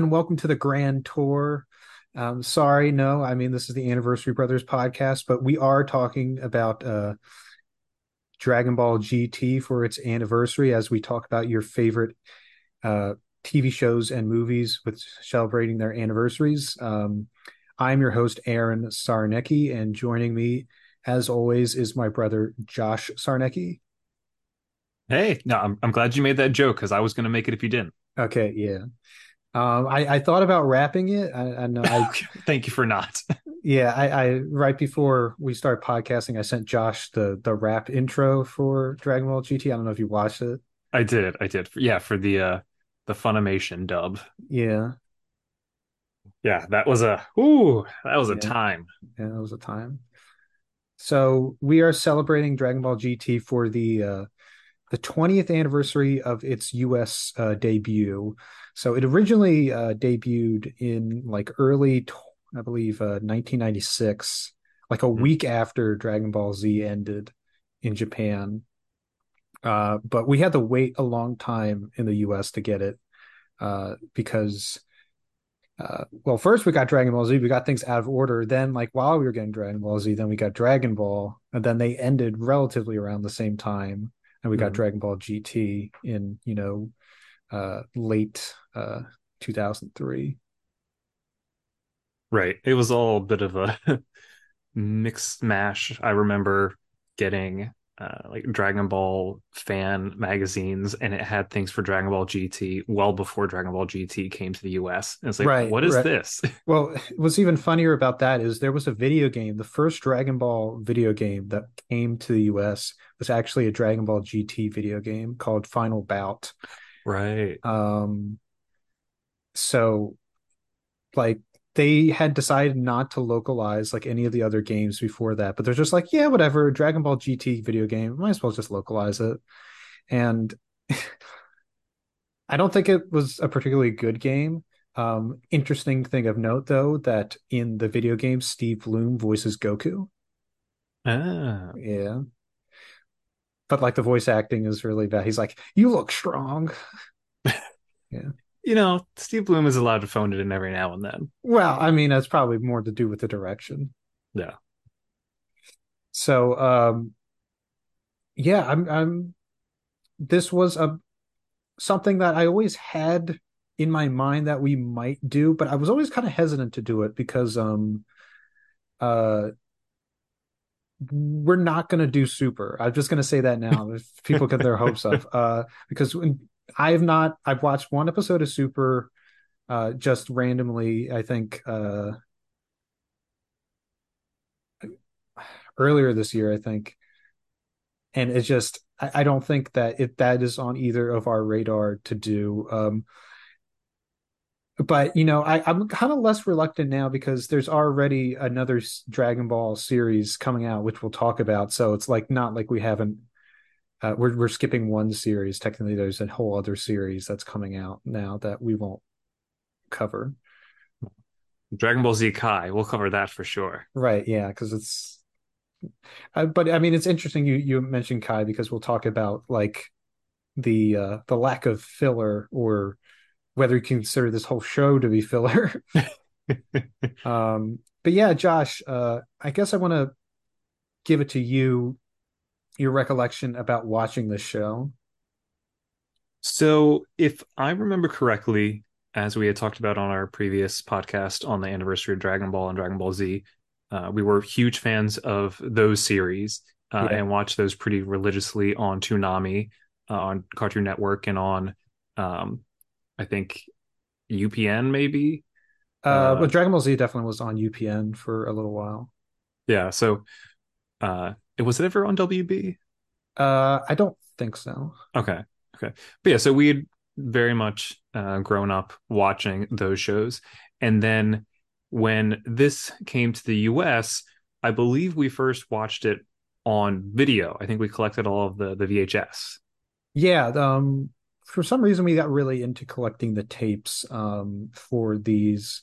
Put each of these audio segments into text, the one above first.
And welcome to the Grand Tour. Um, sorry, no, I mean this is the Anniversary Brothers podcast, but we are talking about uh, Dragon Ball GT for its anniversary as we talk about your favorite uh, TV shows and movies with celebrating their anniversaries. Um, I'm your host Aaron Sarnecky, and joining me, as always, is my brother Josh Sarnecky. Hey, no, I'm I'm glad you made that joke because I was going to make it if you didn't. Okay, yeah. Um, I, I thought about wrapping it. I, I know. I, Thank you for not. yeah, I, I right before we started podcasting, I sent Josh the the rap intro for Dragon Ball GT. I don't know if you watched it. I did. I did. Yeah, for the uh the Funimation dub. Yeah, Yeah, that was a ooh, that was a Yeah. time. yeah, that was a time. So we are celebrating Dragon Ball GT for the uh, the 20th anniversary of its US uh, debut. So it originally uh, debuted in like early, I believe, uh, 1996, like a Mhm. week after Dragon Ball Z ended in Japan. Uh, but we had to wait a long time in the US to get it uh, because, uh, well, first we got Dragon Ball Z, we got things out of order. Then, like while we were getting Dragon Ball Z, then we got Dragon Ball, and then they ended relatively around the same time and we got Mhm. Dragon Ball GT in you know uh late uh 2003 Right. It was all a bit of a mixed mash. I remember getting uh, like Dragon Ball fan magazines, and it had things for Dragon Ball GT well before Dragon Ball GT came to the US. And it's like, Right, what is right. this? well what's even funnier about that is there was a video game the first Dragon Ball video game that came to the US was actually a Dragon Ball GT video game called Final Bout right. um so like they had decided not to localize like any of the other games before that but they're just like yeah whatever dragon ball gt video game might as well just localize it and i don't think it was a particularly good game um interesting thing of note though that in the video game steve blum voices goku Ah. yeah but like the voice acting is really bad he's like you look strong yeah. you know, Steve Blum is allowed to phone it in every now and then. Well, I mean, that's probably more to do with the direction. Yeah. So, um, yeah, I'm, I'm, this was a, something that I always had in my mind that we might do, but I was always kind of hesitant to do it because, um, uh, we're not going to do super. I'm just going to say that now if people get their hopes up, uh, because when I've not, I've watched one episode of super, uh, just randomly, I think, uh, earlier this year, I think. And it's just, I, I don't think that if that is on either of our radar to do. Um, but you know, I, I'm kind of less reluctant now because there's already another Dragon Ball series coming out, which we'll talk about. So it's like not like we haven't. Uh, we're we're skipping one series. Technically, there's a whole other series that's coming out now that we won't cover. Dragon Ball Z Kai, we'll cover that for sure. Right? Yeah, because it's. Uh, but I mean, it's interesting you you mentioned Kai because we'll talk about like the uh the lack of filler or whether you consider this whole show to be filler. um, but yeah, Josh, uh, I guess I want to give it to you your recollection about watching this show. So, if I remember correctly, as we had talked about on our previous podcast on the anniversary of Dragon Ball and Dragon Ball Z, uh, we were huge fans of those series uh, Yeah. and watched those pretty religiously on Toonami, uh, on Cartoon Network, and on, um, I think, UPN maybe. Uh, Uh, but Dragon Ball Z definitely was on UPN for a little while. Yeah. So, uh, was it ever on WB? Uh, I don't think so. Okay. Okay. But yeah, so we had very much uh, grown up watching those shows. And then when this came to the US, I believe we first watched it on video. I think we collected all of the, the VHS. Yeah, um, for some reason we got really into collecting the tapes um, for these.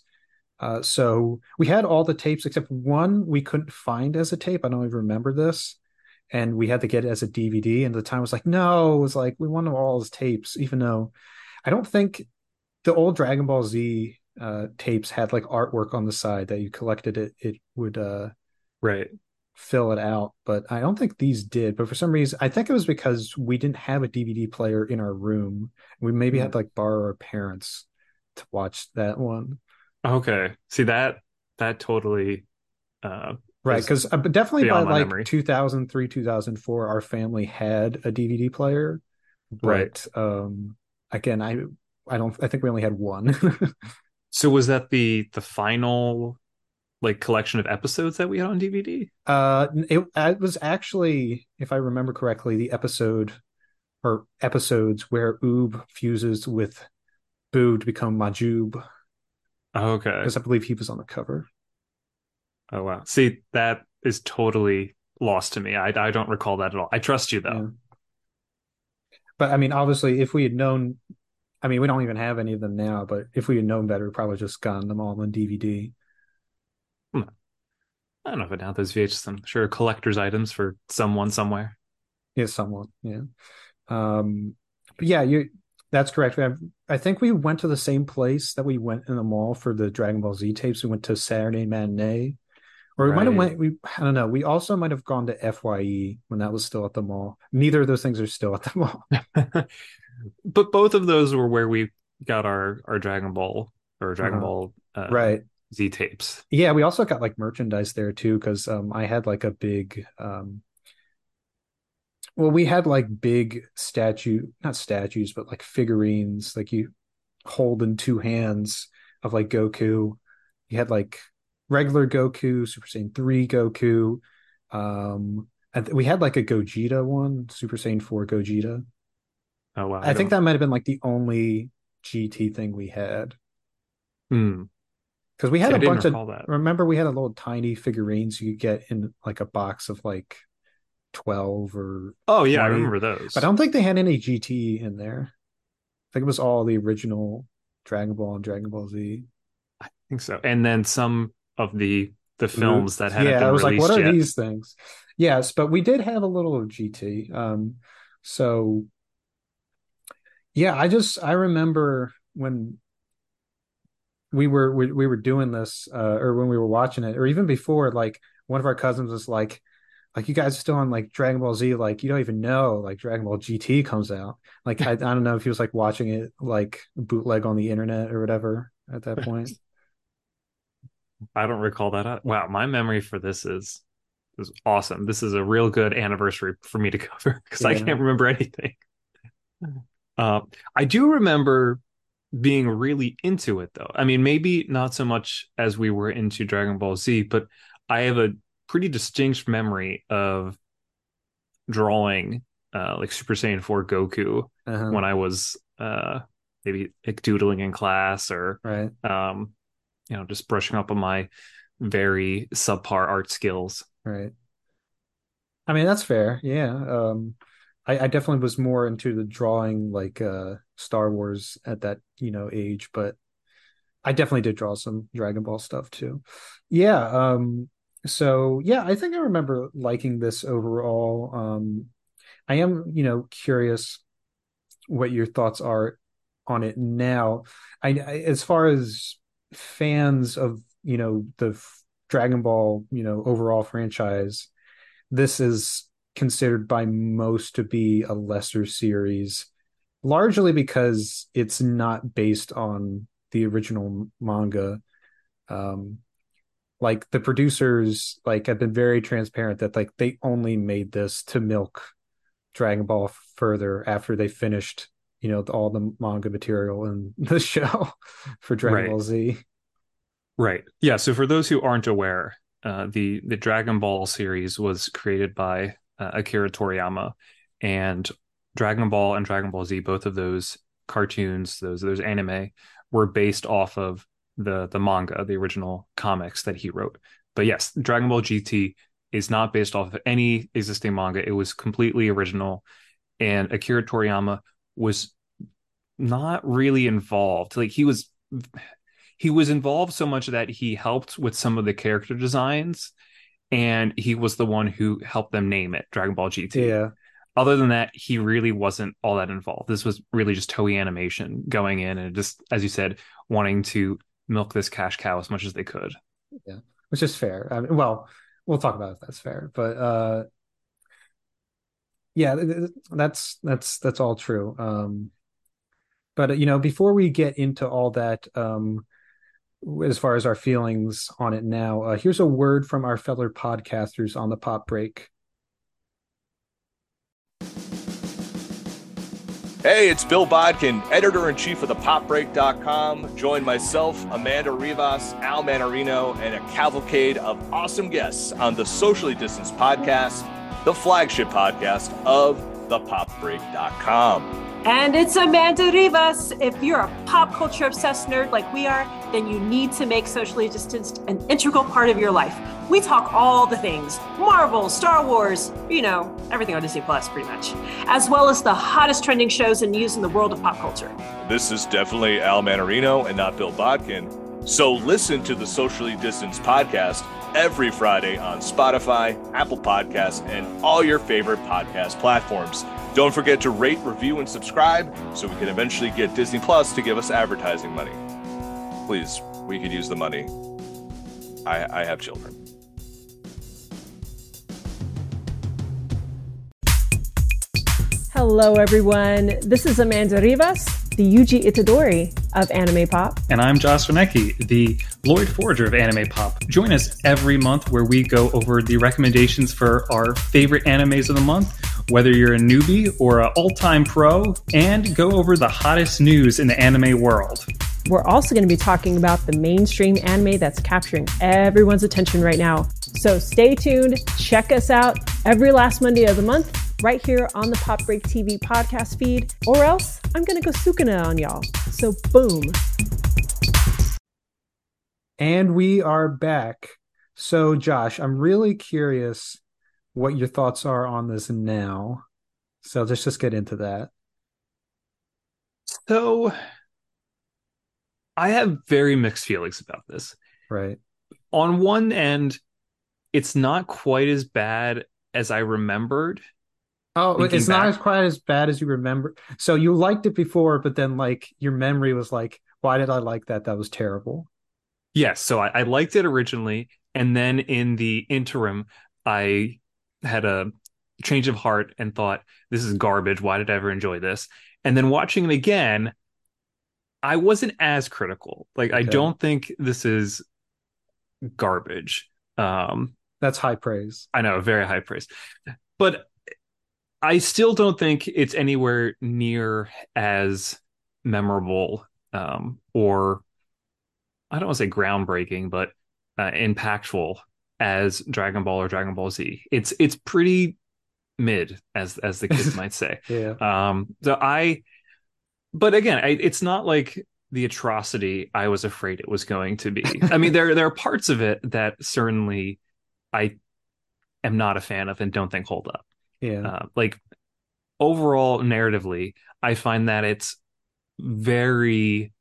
Uh, so we had all the tapes except one we couldn't find as a tape. I don't even remember this. And we had to get it as a DVD. And the time was like, no, it was like we want all as tapes, even though I don't think the old Dragon Ball Z uh, tapes had like artwork on the side that you collected it, it would uh, right fill it out. But I don't think these did. But for some reason, I think it was because we didn't have a DVD player in our room. We maybe had to like borrow our parents to watch that one. Okay, see that that totally uh, right because uh, definitely by like memory. 2003 2004 our family had a dvd player but right. um again i i don't i think we only had one so was that the the final like collection of episodes that we had on dvd uh it, it was actually if i remember correctly the episode or episodes where Uub fuses with Buu to become Majuub okay because i believe he was on the cover Oh wow. See, that is totally lost to me. I I don't recall that at all. I trust you though. Yeah. But I mean, obviously, if we had known, I mean, we don't even have any of them now. But if we had known better, we probably just gotten them all on DVD. I don't know if I doubt those VHS. I'm sure collector's items for someone somewhere. Yeah, someone. Yeah. Um, but yeah, you. That's correct. I think we went to the same place that we went in the mall for the Dragon Ball Z tapes. We went to Saturday Matinee or we right. might have went. We I don't know. We also might have gone to FYE when that was still at the mall. Neither of those things are still at the mall. but both of those were where we got our our Dragon Ball or Dragon uh Ball uh, right Z tapes. Yeah, we also got like merchandise there too because um, I had like a big. Um, well, we had like big statue, not statues, but like figurines, like you hold in two hands of like Goku. You had like regular Goku, Super Saiyan 3 Goku. Um, and we had like a Gogeta one, Super Saiyan 4 Gogeta. Oh wow. I, I think that might have been like the only GT thing we had. Hmm. Because we had a bunch of that. remember we had a little tiny figurines you could get in like a box of like 12 or Oh yeah, 20. I remember those. But I don't think they had any GT in there. I think it was all the original Dragon Ball and Dragon Ball Z. I think so. And then some of the the films that had yeah, I was like, what are yet. these things? Yes, but we did have a little of GT. Um, so yeah, I just I remember when we were we, we were doing this, uh, or when we were watching it, or even before, like one of our cousins was like, like you guys are still on like Dragon Ball Z, like you don't even know like Dragon Ball GT comes out. Like I, I don't know if he was like watching it like bootleg on the internet or whatever at that point. I don't recall that. Wow, my memory for this is is awesome. This is a real good anniversary for me to cover because yeah. I can't remember anything. Uh, I do remember being really into it though. I mean, maybe not so much as we were into Dragon Ball Z, but I have a pretty distinct memory of drawing uh, like Super Saiyan 4 Goku uh-huh. when I was uh, maybe like doodling in class or right. um, you know just brushing up on my very subpar art skills right i mean that's fair yeah um I, I definitely was more into the drawing like uh star wars at that you know age but i definitely did draw some dragon ball stuff too. Yeah um so yeah i think i remember liking this overall. Um i am you know curious what your thoughts are on it now. I, I as far as fans of you know the Dragon Ball you know overall franchise, this is considered by most to be a lesser series, largely because it's not based on the original manga. Um, like the producers like have been very transparent that like they only made this to milk Dragon Ball further after they finished you know all the manga material in the show for Dragon right. Ball Z. Right. Yeah. So for those who aren't aware, uh, the the Dragon Ball series was created by uh, Akira Toriyama, and Dragon Ball and Dragon Ball Z, both of those cartoons, those those anime, were based off of the the manga, the original comics that he wrote. But yes, Dragon Ball GT is not based off of any existing manga. It was completely original, and Akira Toriyama was not really involved. Like he was he was involved so much that he helped with some of the character designs and he was the one who helped them name it Dragon Ball GT. Yeah. Other than that, he really wasn't all that involved. This was really just Toei Animation going in and just, as you said, wanting to milk this cash cow as much as they could. Yeah, which is fair. I mean, well, we'll talk about if that's fair, but uh, yeah, that's that's that's all true. Um, but you know, before we get into all that, um, as far as our feelings on it now, uh, here's a word from our fellow podcasters on the pop break. Hey, it's Bill Bodkin, editor in chief of thepopbreak.com. Join myself, Amanda Rivas, Al Manarino, and a cavalcade of awesome guests on the Socially Distanced podcast, the flagship podcast of thepopbreak.com. And it's Amanda Rivas. If you're a pop culture obsessed nerd like we are, then you need to make socially distanced an integral part of your life. We talk all the things Marvel, Star Wars, you know, everything on Disney Plus, pretty much, as well as the hottest trending shows and news in the world of pop culture. This is definitely Al Manarino and not Bill Bodkin. So listen to the Socially Distanced podcast every Friday on Spotify, Apple Podcasts, and all your favorite podcast platforms. Don't forget to rate, review, and subscribe so we can eventually get Disney Plus to give us advertising money. Please, we could use the money. I, I have children. Hello, everyone. This is Amanda Rivas, the Yuji Itadori of Anime Pop. And I'm Josh Sarnecky, the Loid Forger of Anime Pop. Join us every month where we go over the recommendations for our favorite animes of the month, whether you're a newbie or an all time pro, and go over the hottest news in the anime world. We're also going to be talking about the mainstream anime that's capturing everyone's attention right now. So stay tuned, check us out every last Monday of the month right here on the Pop Break TV podcast feed, or else I'm going to go Sukuna on y'all. So, boom. And we are back. So, Josh, I'm really curious what your thoughts are on this now. So, let's just get into that. So, I have very mixed feelings about this. Right. On one end, it's not quite as bad as I remembered Oh, it's back. not as quite as bad as you remember. So you liked it before, but then like your memory was like, why did I like that? That was terrible. Yes. So I, I liked it originally. And then in the interim, I had a change of heart and thought, this is garbage. Why did I ever enjoy this? And then watching it again, I wasn't as critical. Like, okay. I don't think this is garbage. Um, That's high praise. I know, very high praise. But I still don't think it's anywhere near as memorable um, or I don't want to say groundbreaking, but uh, impactful as Dragon Ball or Dragon Ball Z. It's it's pretty mid, as as the kids might say. Yeah. Um. So I, but again, I, it's not like the atrocity I was afraid it was going to be. I mean, there there are parts of it that certainly I am not a fan of and don't think hold up. Yeah. Uh, like overall, narratively, I find that it's very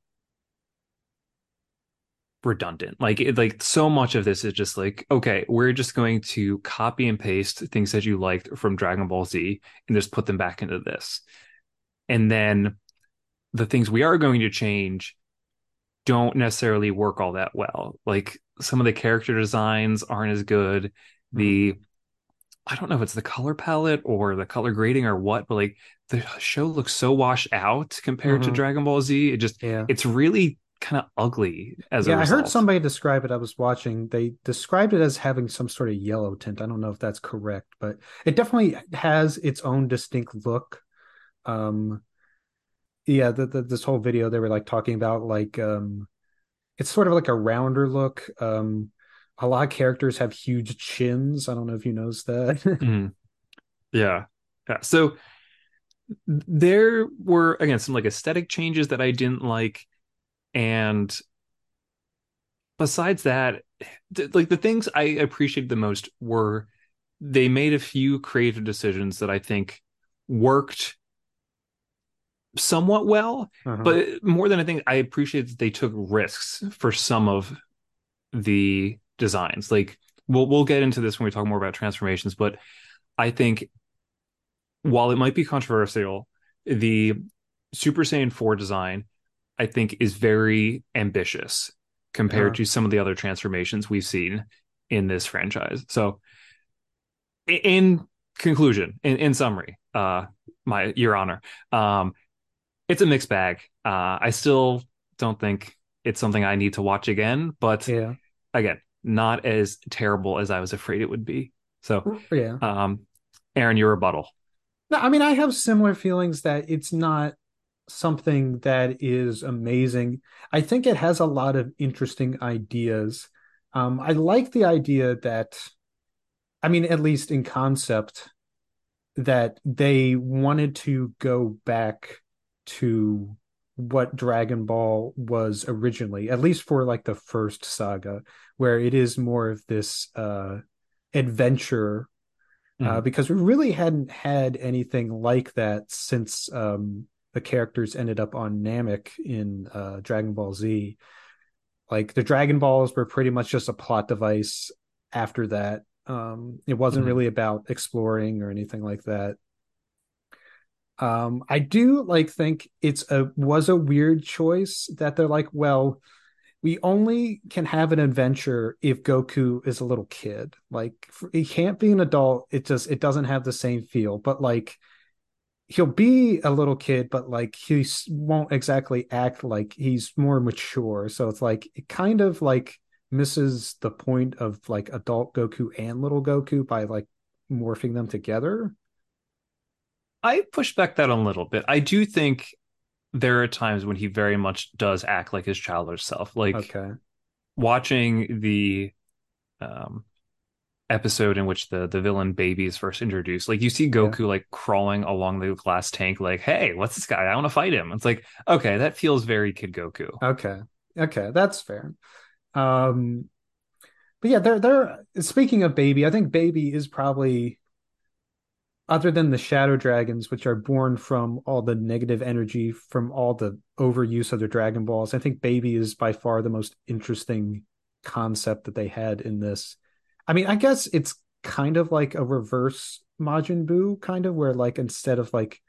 redundant. Like it, like so much of this is just like, okay, we're just going to copy and paste things that you liked from Dragon Ball Z and just put them back into this. And then the things we are going to change don't necessarily work all that well. Like some of the character designs aren't as good. The mm-hmm. I don't know if it's the color palette or the color grading or what, but like the show looks so washed out compared mm-hmm. to Dragon Ball Z. It just yeah. it's really kind of ugly as yeah, I heard somebody describe it. I was watching. They described it as having some sort of yellow tint. I don't know if that's correct, but it definitely has its own distinct look. Um, yeah, the, the, this whole video they were like talking about like um, it's sort of like a rounder look. Um, a lot of characters have huge chins. I don't know if you noticed that. mm. Yeah. Yeah. So there were again some like aesthetic changes that I didn't like. And besides that, th- like the things I appreciated the most were they made a few creative decisions that I think worked somewhat well. Uh-huh. But more than I think, I appreciate that they took risks for some of the designs. Like we'll we'll get into this when we talk more about transformations, but I think while it might be controversial, the Super Saiyan 4 design, I think, is very ambitious compared Uh. to some of the other transformations we've seen in this franchise. So, in conclusion, in, in summary, uh, my Your Honor, um, it's a mixed bag. Uh, I still don't think it's something I need to watch again, but Yeah. again, not as terrible as I was afraid it would be. So, Yeah. um, Aaron, your rebuttal. No, I mean, I have similar feelings that it's not something that is amazing. I think it has a lot of interesting ideas. Um, I like the idea that, I mean, at least in concept, that they wanted to go back to what Dragon Ball was originally, at least for like the first saga, where it is more of this uh adventure uh, Mhm. because we really hadn't had anything like that since um, the characters ended up on Namek in uh, Dragon Ball Z. Like the Dragon Balls were pretty much just a plot device after that. Um, it wasn't Mhm. really about exploring or anything like that. Um, I do like think it's a was a weird choice that they're like, well, we only can have an adventure if Goku is a little kid. Like he can't be an adult. It just it doesn't have the same feel. But like he'll be a little kid, but like he won't exactly act like he's more mature. So it's like it kind of like misses the point of like adult Goku and little Goku by like morphing them together. I push back that a little bit. I do think there are times when he very much does act like his childish self. Like Okay. watching the um episode in which the the villain baby is first introduced like you see goku like crawling along the glass tank like hey what's this guy i want to fight him it's like okay that feels very kid goku Okay. Okay, that's fair. Um but yeah, they're they're speaking of baby, I think baby is probably other than the shadow dragons which are born from all the negative energy from all the overuse of the dragon balls. I think baby is by far the most interesting concept that they had in this. I mean, I guess it's kind of like a reverse Majin Buu kind of where like instead of like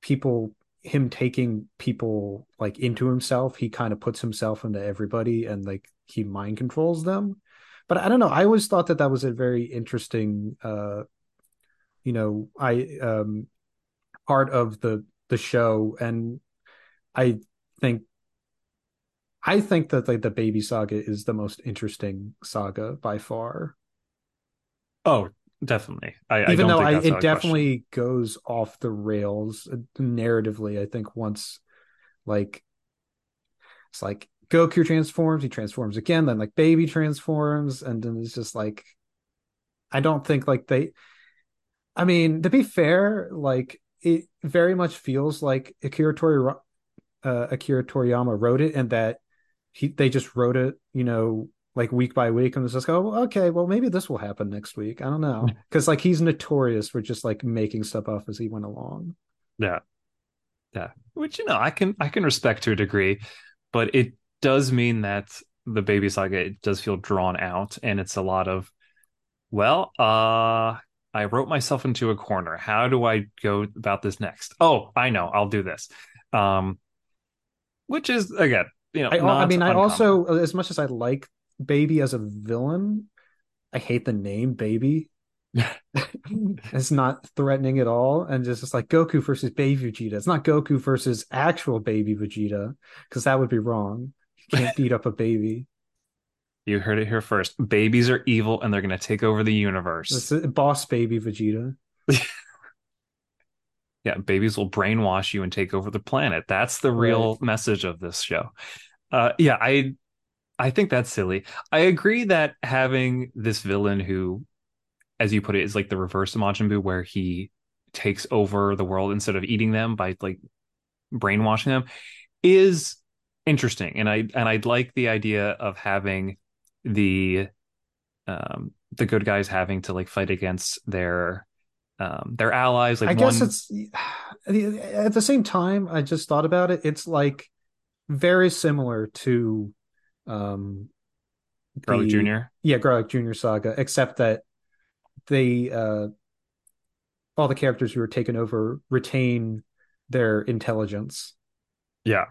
people him taking people like into himself he kind of puts himself into everybody and like he mind controls them. But i don't know i always thought that that was a very interesting uh you know i um part of the the show. And i think i think that like the baby saga is the most interesting saga by far oh definitely i, I even don't though I, it of question. definitely goes off the rails uh, narratively. I think once like it's like Goku transforms, he transforms again, then like Baby transforms, and then it's just like I don't think like they. I mean, to be fair, like it very much feels like Akira Tori, uh, Akira Toriyama wrote it, and that he they just wrote it, you know, like week by week, and was just go, okay, well maybe this will happen next week. I don't know, because like he's notorious for just like making stuff up as he went along. yeah. Yeah. Which you know i can i can respect to a degree but it does mean that the baby saga it does feel drawn out and it's a lot of well uh i wrote myself into a corner. How do i go about this next? Oh i know. I'll do this. Um which is again you know I, I mean, I uncommon. also, as much as I like Baby as a villain, I hate the name Baby. it's not threatening at all, and just it's like Goku versus Baby Vegeta. It's not Goku versus actual Baby Vegeta, because that would be wrong. You can't beat up a baby. you heard it here first babies are evil and they're going to take over the universe boss Baby Vegeta. yeah babies will brainwash you and take over the planet. That's the real Right. message of this show. Uh yeah i i think that's silly. I agree that having this villain who as you put it is like the reverse of Majin Buu where he takes over the world instead of eating them by like brainwashing them is interesting. And i and i'd like the idea of having the um the good guys having to like fight against their um their allies like I guess one it's at the same time. I just thought about it. It's like very similar to um Garlic Jr. yeah garlic junior saga except that they uh all the characters who are taken over retain their intelligence. Yeah,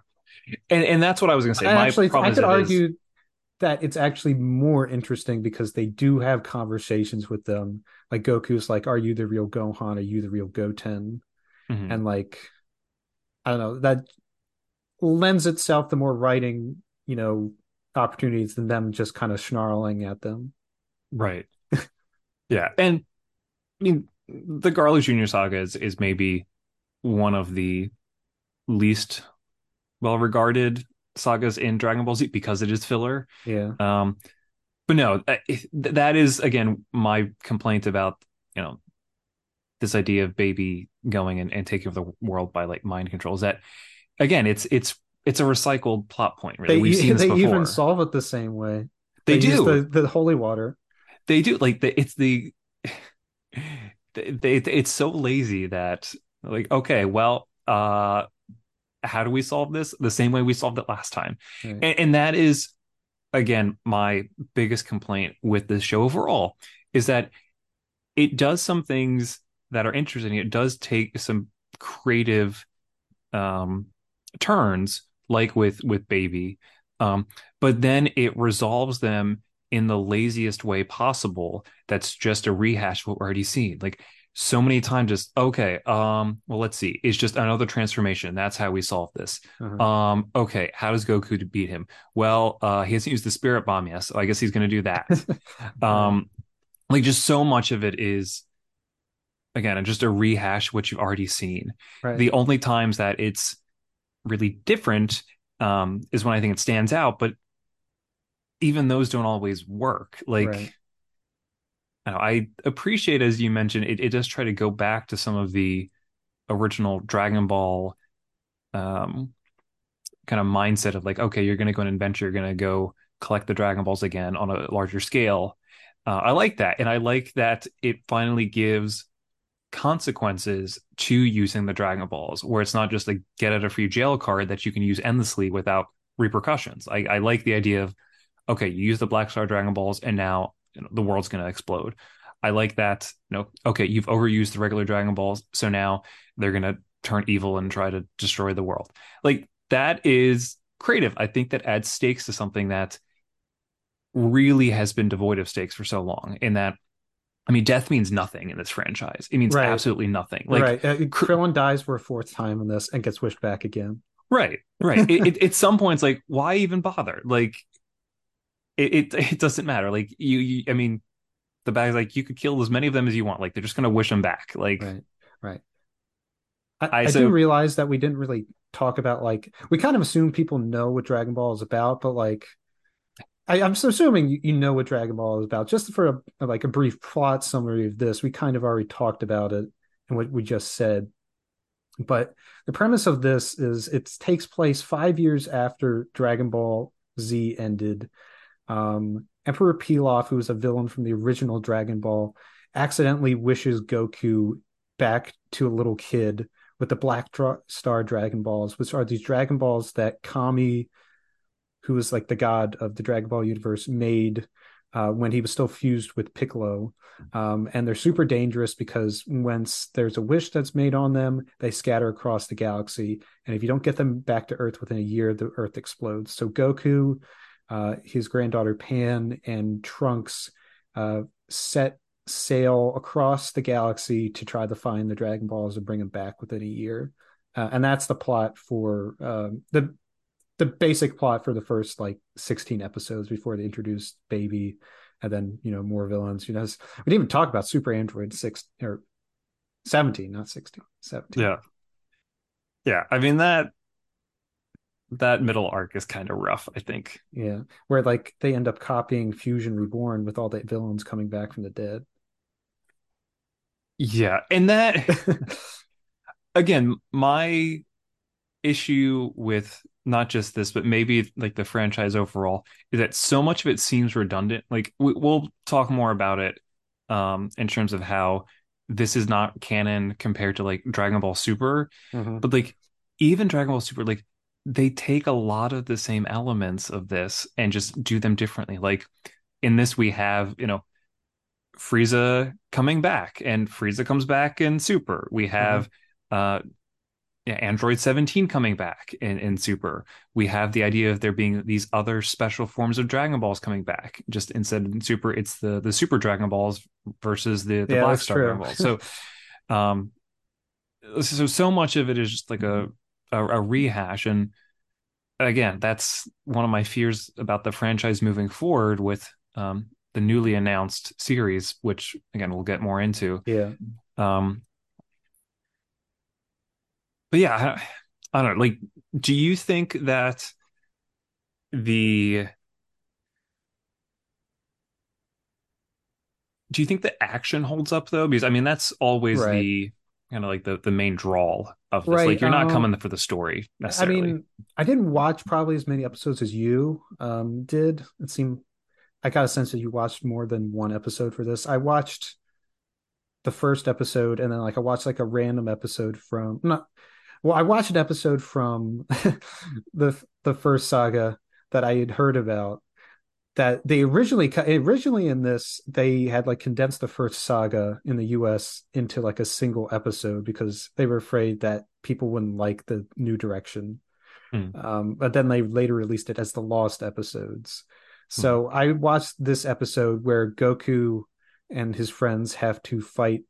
and and that's what I was going to say. I My actually, problem I is could argue that it's actually more interesting because they do have conversations with them. Like Goku's like, "Are you the real Gohan? Are you the real Goten?" Mhm. And like, I don't know that lends itself to more writing, you know, opportunities than them just kind of snarling at them. Right. yeah. And I mean, the Garlic Jr. saga is, is maybe one of the least well regarded sagas in Dragon Ball Z because it is filler. Yeah, Um, but no, that is again my complaint about, you know, this idea of baby going and, and taking over the world by like mind control is that again, it's it's it's a recycled plot point, really. they We've seen this they even solve it the same way. they, use do. the, the holy water. they do like the, it's the they, they it's so lazy that like okay well uh how do we solve this? The same way we solved it last time. Right. and, and that is again my biggest complaint with this show overall is that it does some things that are interesting. It does take some creative um turns like with with baby. Um but then it resolves them in the laziest way possible that's just a rehash of what we're already seen like so many times just okay um well let's see it's just another transformation that's how we solve this Uh-huh. um okay how does goku beat him well uh he hasn't used the spirit bomb yet so i guess he's going to do that um like just so much of it is again just a rehash what you've already seen right. the only times that it's really different um, is when I think it stands out, but even those don't always work. Like, Right. I, appreciate, as you mentioned, it, it does try to go back to some of the original Dragon Ball um, kind of mindset of like, okay, you're going to go on an adventure, you're going to go collect the Dragon Balls again on a larger scale. Uh, I like that. And I like that it finally gives consequences to using the Dragon Balls, where it's not just a get out of free jail card that you can use endlessly without repercussions. I, I like the idea of, okay, you use the Black Star Dragon Balls and now you know, the world's going to explode. I like that, you know, okay, you've overused the regular Dragon Balls, so now they're going to turn evil and try to destroy the world. Like that is creative. I think that adds stakes to something that really has been devoid of stakes for so long. In that, I mean, death means nothing in this franchise. It means Right. absolutely nothing. Like, right. Uh, Krillin dies for a fourth time in this and gets wished back again. right, right. it, it, at some points, like, why even bother? Like, it, it it doesn't matter. Like, you, you, I mean, the bag's like you could kill as many of them as you want. Like, they're just gonna wish them back. Like, Right. Right. I, I- I, so- do realize that we didn't really talk about like we kind of assume people know what Dragon Ball is about, but like I, I'm assuming you, you know what Dragon Ball is about. Just for a like a brief plot summary of this, we kind of already talked about it and what we just said. But the premise of this is it takes place five years after Dragon Ball Z ended. Um, Emperor Pilaf, who was a villain from the original Dragon Ball, accidentally wishes Goku back to a little kid with the Black Dra- Star Dragon Balls, which are these Dragon Balls that Kami, who was like the god of the Dragon Ball universe, made uh, when he was still fused with Piccolo. Um, and they're super dangerous because once there's a wish that's made on them, they scatter across the galaxy. And if you don't get them back to Earth within a year, the Earth explodes. So Goku, uh, his granddaughter Pan, and Trunks uh, set sail across the galaxy to try to find the Dragon Balls and bring them back within a year. Uh, and that's the plot for um, the the basic plot for the first like 16 episodes before they introduced Baby, and then you know more villains. You know, we didn't even talk about Super Android six or 17, not 16, 17. yeah, yeah. I mean that that middle arc is kind of rough. I think. Yeah, where like they end up copying Fusion Reborn with all the villains coming back from the dead. Yeah, and that again, my issue with not just this, but maybe like the franchise overall is that so much of it seems redundant. Like we, we'll talk more about it um, in terms of how this is not canon compared to like Dragon Ball Super, Mhm. but like even Dragon Ball Super, like they take a lot of the same elements of this and just do them differently. Like in this, we have you know Frieza coming back, and Frieza comes back in Super. We have mm-hmm. uh, Android 17 coming back in, in Super. We have the idea of there being these other special forms of Dragon Balls coming back. Just instead in Super, it's the the Super Dragon Balls versus the, the yeah, Black Star Dragon Balls. So, um, so so much of it is just like a, a a rehash, and again, that's one of my fears about the franchise moving forward with um the newly announced series, which again we'll get more into. Yeah. Um, but yeah, I, I don't know. Like, do you think that the do you think the action holds up though? Because I mean, that's always right. the kind of like the the main draw of this. Right. Like, you're not um, coming for the story necessarily. I mean, I didn't watch probably as many episodes as you um, did. It seemed I got a sense that you watched more than one episode for this. I watched the first episode and then like I watched like a random episode from not well, I watched an episode from the the first saga that I had heard about. That they originally originally in this they had like condensed the first saga in the U.S. into like a single episode because they were afraid that people wouldn't like the new direction. Mm. Um, but then they later released it as the lost episodes. So mm. I watched this episode where Goku and his friends have to fight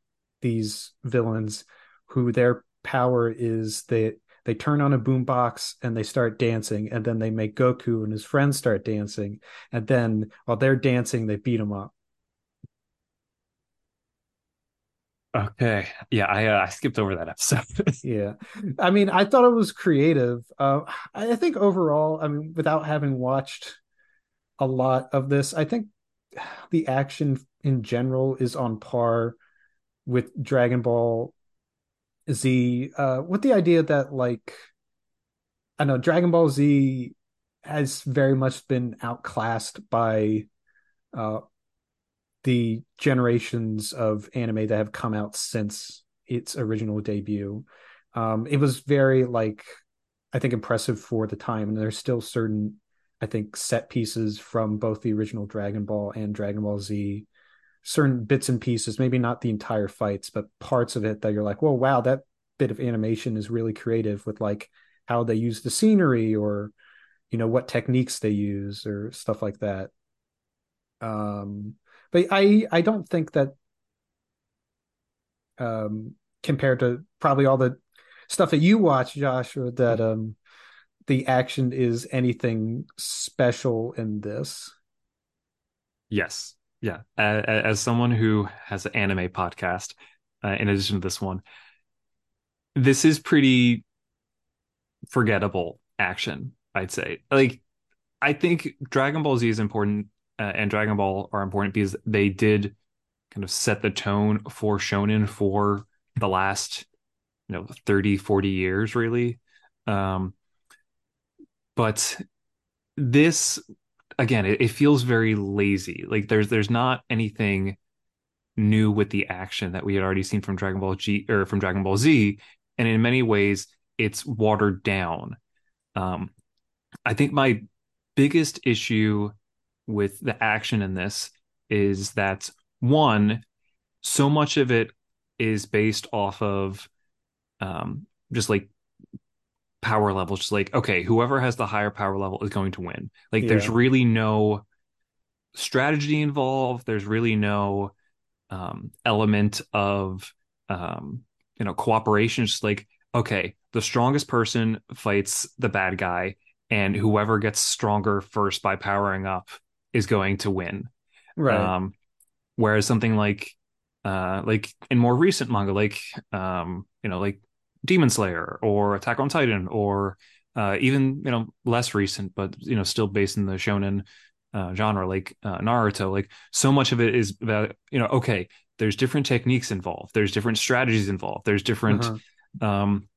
these villains who their power is that they turn on a boombox and they start dancing and then they make Goku and his friends start dancing and then while they're dancing they beat him up. Okay. Yeah, I uh, I skipped over that episode. yeah. I mean, I thought it was creative. Uh, I think overall, I mean, without having watched a lot of this, I think the action in general is on par with Dragon Ball Z uh with the idea that like I know Dragon Ball Z has very much been outclassed by uh the generations of anime that have come out since its original debut. Um it was very like I think impressive for the time and there's still certain I think set pieces from both the original Dragon Ball and Dragon Ball Z certain bits and pieces, maybe not the entire fights, but parts of it that you're like, well, wow, that bit of animation is really creative with like how they use the scenery or you know what techniques they use or stuff like that. Um, but I I don't think that um compared to probably all the stuff that you watch, Josh, or that um the action is anything special in this. Yes. Yeah, as, as someone who has an anime podcast, uh, in addition to this one, this is pretty forgettable action. I'd say. Like, I think Dragon Ball Z is important, uh, and Dragon Ball are important because they did kind of set the tone for shonen for the last you know 30 40 years really um but this again, it, it feels very lazy. Like there's there's not anything new with the action that we had already seen from Dragon Ball G or from Dragon Ball Z, and in many ways it's watered down. Um, I think my biggest issue with the action in this is that one, so much of it is based off of um, just like power level just like okay whoever has the higher power level is going to win. Like yeah. there's really no strategy involved. There's really no um, element of um, you know cooperation. It's just like okay the strongest person fights the bad guy and whoever gets stronger first by powering up is going to win. Right. Um, whereas something like uh like in more recent manga like um you know like Demon Slayer or Attack on Titan or uh, even you know less recent, but you know still based in the shonen uh, genre like uh, Naruto. Like so much of it is about you know okay, there's different techniques involved, there's different strategies involved, there's different uh-huh. um,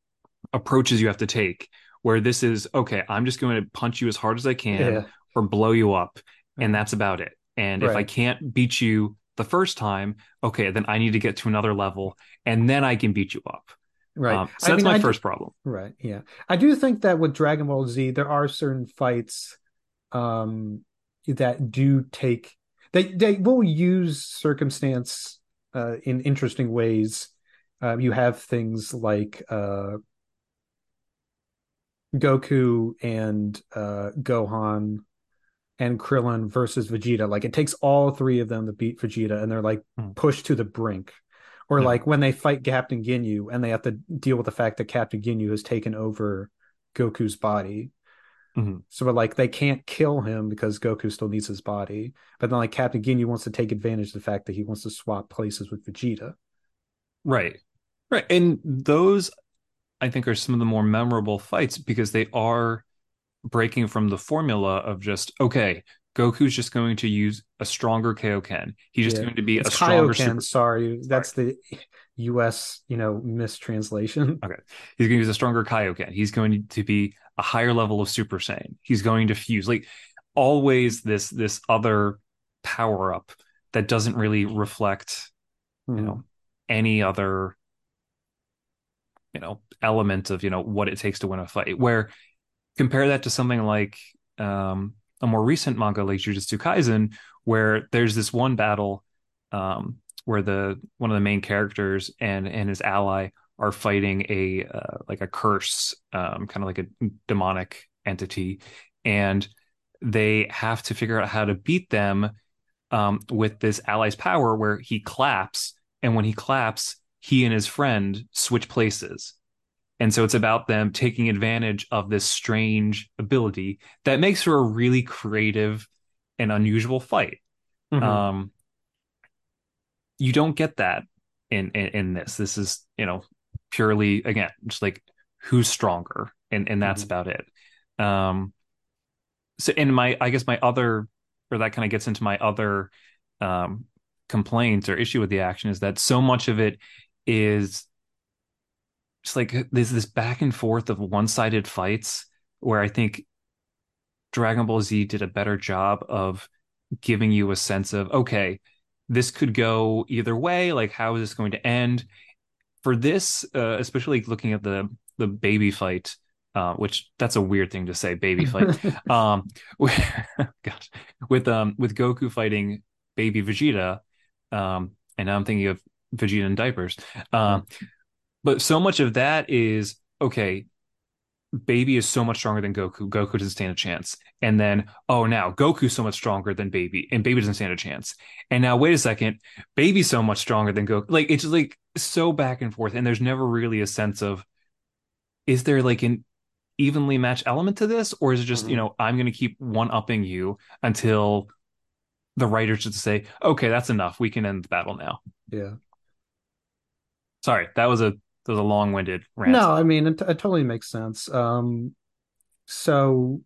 approaches you have to take. Where this is okay, I'm just going to punch you as hard as I can yeah. or blow you up, and that's about it. And right. if I can't beat you the first time, okay, then I need to get to another level, and then I can beat you up. Right. Um, so that's I mean, my I first do, problem. Right. Yeah. I do think that with Dragon Ball Z, there are certain fights um, that do take they they will use circumstance uh, in interesting ways. Uh, you have things like uh, Goku and uh, Gohan and Krillin versus Vegeta. Like it takes all three of them to beat Vegeta, and they're like Hmm. pushed to the brink. Or Yeah. like when they fight Captain Ginyu, and they have to deal with the fact that Captain Ginyu has taken over Goku's body. Mhm. So like they can't kill him because Goku still needs his body. But then like Captain Ginyu wants to take advantage of the fact that he wants to swap places with Vegeta. Right. Right. And those I think are some of the more memorable fights because they are breaking from the formula of just okay, Goku's just going to use a stronger Kaioken. He's just Yeah. going to be It's a stronger Kaioken, super sorry. That's the US, you know, mistranslation. Okay, he's going to use a stronger Kaioken. He's going to be a higher level of Super Saiyan. He's going to fuse like always this this other power up that doesn't really reflect you Hmm. know any other you know element of you know what it takes to win a fight where compare that to something like um a more recent manga like Jujutsu Kaisen where there's this one battle um where the one of the main characters and and his ally are fighting a uh, like a curse um kind of like a demonic entity. And they have to figure out how to beat them um, with this ally's power where he claps and when he claps he and his friend switch places and so it's about them taking advantage of this strange ability that makes for a really creative and unusual fight Mhm. um you don't get that in, in in this this is you know purely again just like who's stronger and and that's Mhm. about it um so in my i guess my other or that kind of gets into my other um complaint or issue with the action is that so much of it is just like there's this back and forth of one-sided fights where i think dragon ball z did a better job of giving you a sense of okay this could go either way like how is this going to end? For this uh, especially looking at the the baby fight uh, which that's a weird thing to say baby fight um where, gosh, with um with Goku fighting baby Vegeta um and now I'm thinking of Vegeta in diapers um but so much of that is okay baby is so much stronger than Goku. Goku doesn't stand a chance. And then oh now Goku's so much stronger than baby and baby doesn't stand a chance. And now wait a second baby's so much stronger than Goku. Like it's like so back and forth and there's never really a sense of is there like an evenly matched element to this? Or is it just Mhm. you know i'm going to keep one upping you until the writers just say okay that's enough. We can end the battle now. Yeah. sorry that was a was a long-winded rant No, I mean it, it totally makes sense. Um, so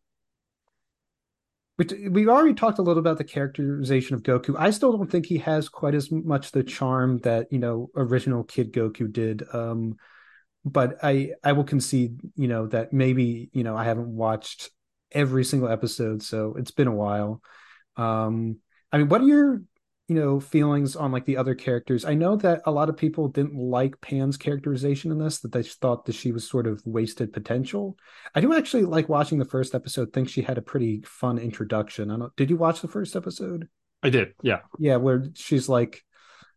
we we already talked a little about the characterization of Goku. I still don't think he has quite as much the charm that you know original Kid Goku did. Um, but I I will concede, you know, that maybe you know I haven't watched every single episode, so it's been a while. Um, I mean, what are your you know feelings on like the other characters. I know that a lot of people didn't like pan's characterization in this that they thought that she was sort of wasted potential. I do actually like watching the first episode think she had a pretty fun introduction. I don't did you watch the first episode? I did yeah. Yeah where she's like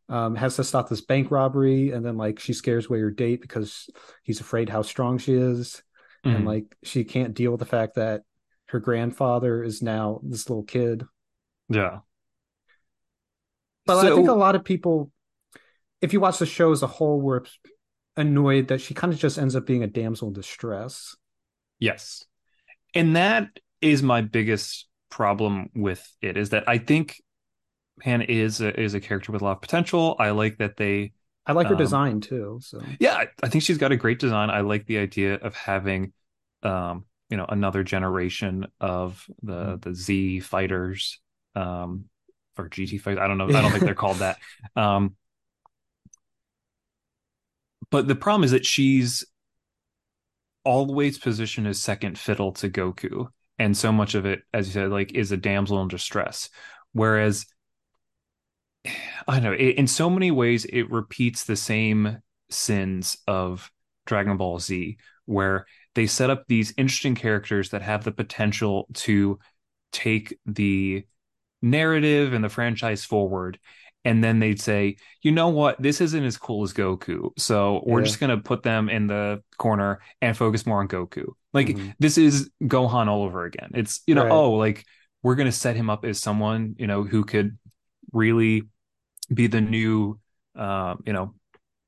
um has to stop this bank robbery and then like she scares away her date because he's afraid how strong she is. And Mhm. like she can't deal with the fact that her grandfather is now this little kid. Yeah But I think a lot of people, if you watch the show as a whole, were annoyed that she kind of just ends up being a damsel in distress. Yes. And that is my biggest problem with it is that I think Pan is a, is a character with a lot of potential. I like that they I like her Um, design too. So yeah, I, I think she's got a great design. I like the idea of having um, you know, another generation of the the Z fighters um or GT fighters. I don't know. I don't think they're called that. Um but the problem is that she's always positioned as second fiddle to Goku. And so much of it, as you said, like is a damsel in distress. Whereas I don't know, it, in so many ways, it repeats the same sins of Dragon Ball Z, where they set up these interesting characters that have the potential to take the narrative and the franchise forward and then they'd say, you know what, this isn't as cool as Goku, so we're Yeah. just gonna put them in the corner and focus more on Goku. Like Mhm. this is Gohan all over again. It's you know, Right. oh, like we're gonna set him up as someone you know who could really be the new, uh, you know,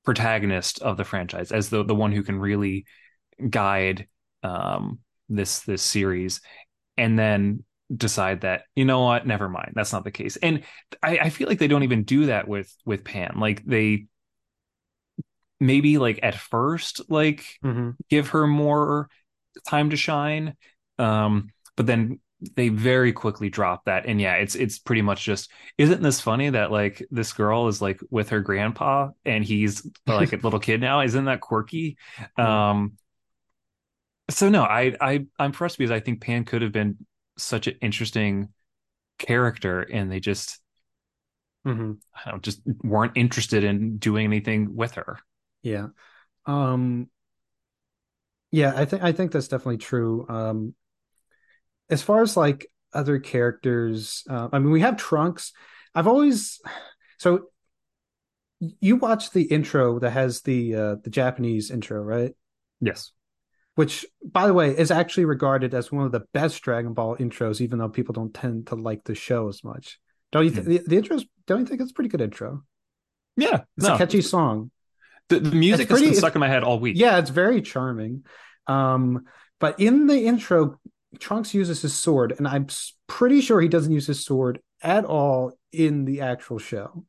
protagonist of the franchise as the the one who can really guide um this this series, and then decide that you know what? Never mind. That's not the case. And I, I feel like they don't even do that with with pan like they maybe like at first like Mhm. give her more time to shine um but then they very quickly drop that. And yeah it's it's pretty much just isn't this funny that like this girl is like with her grandpa and he's like a little kid now? Isn't that quirky? Um so no i i i'm impressed because i think pan could have been such an interesting character and they just Mhm. I don't just weren't interested in doing anything with her Yeah. Um yeah, I think I think that's definitely true. Um as far as like other characters, uh, I mean we have Trunks. I've always so you watch the intro that has the uh the Japanese intro, right? yes Which by the way is actually regarded as one of the best Dragon Ball intros even though people don't tend to like the show as much. Don't you think the, the intros don't you think it's a pretty good intro? yeah It's no a catchy song. the, the music It's has pretty- been stuck in my head all week Yeah, it's very charming. Um, but in the intro, Trunks uses his sword, and I'm pretty sure he doesn't use his sword at all in the actual show.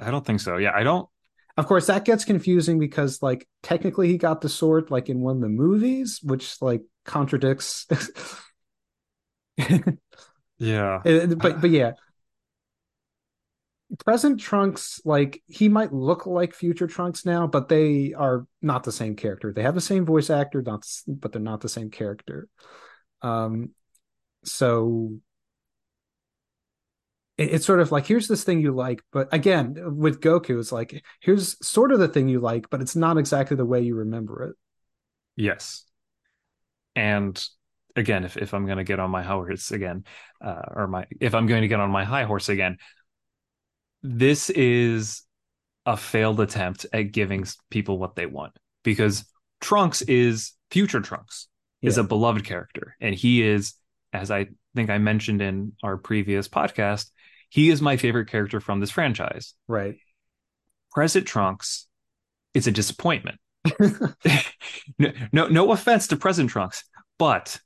i don't think so yeah i don't Of course, that gets confusing because, like, technically he got the sword like in one of the movies, which like contradicts. yeah Uh, but but yeah, present Trunks like he might look like future Trunks now, but they are not the same character. They have the same voice actor, not but they're not the same character. Um, so it's sort of like here's this thing you like, but again with Goku, it's like here's sort of the thing you like, but it's not exactly the way you remember it. Yes. And again, if, if I'm going to get on my high horse again, uh, or my, if I'm going to get on my high horse again, this is a failed attempt at giving people what they want because Trunks is future Trunks is a beloved character. And he is, as I think I mentioned in our previous podcast, he is my favorite character from this franchise. Right. Present Trunks is a disappointment. no, no, no offense to present Trunks, but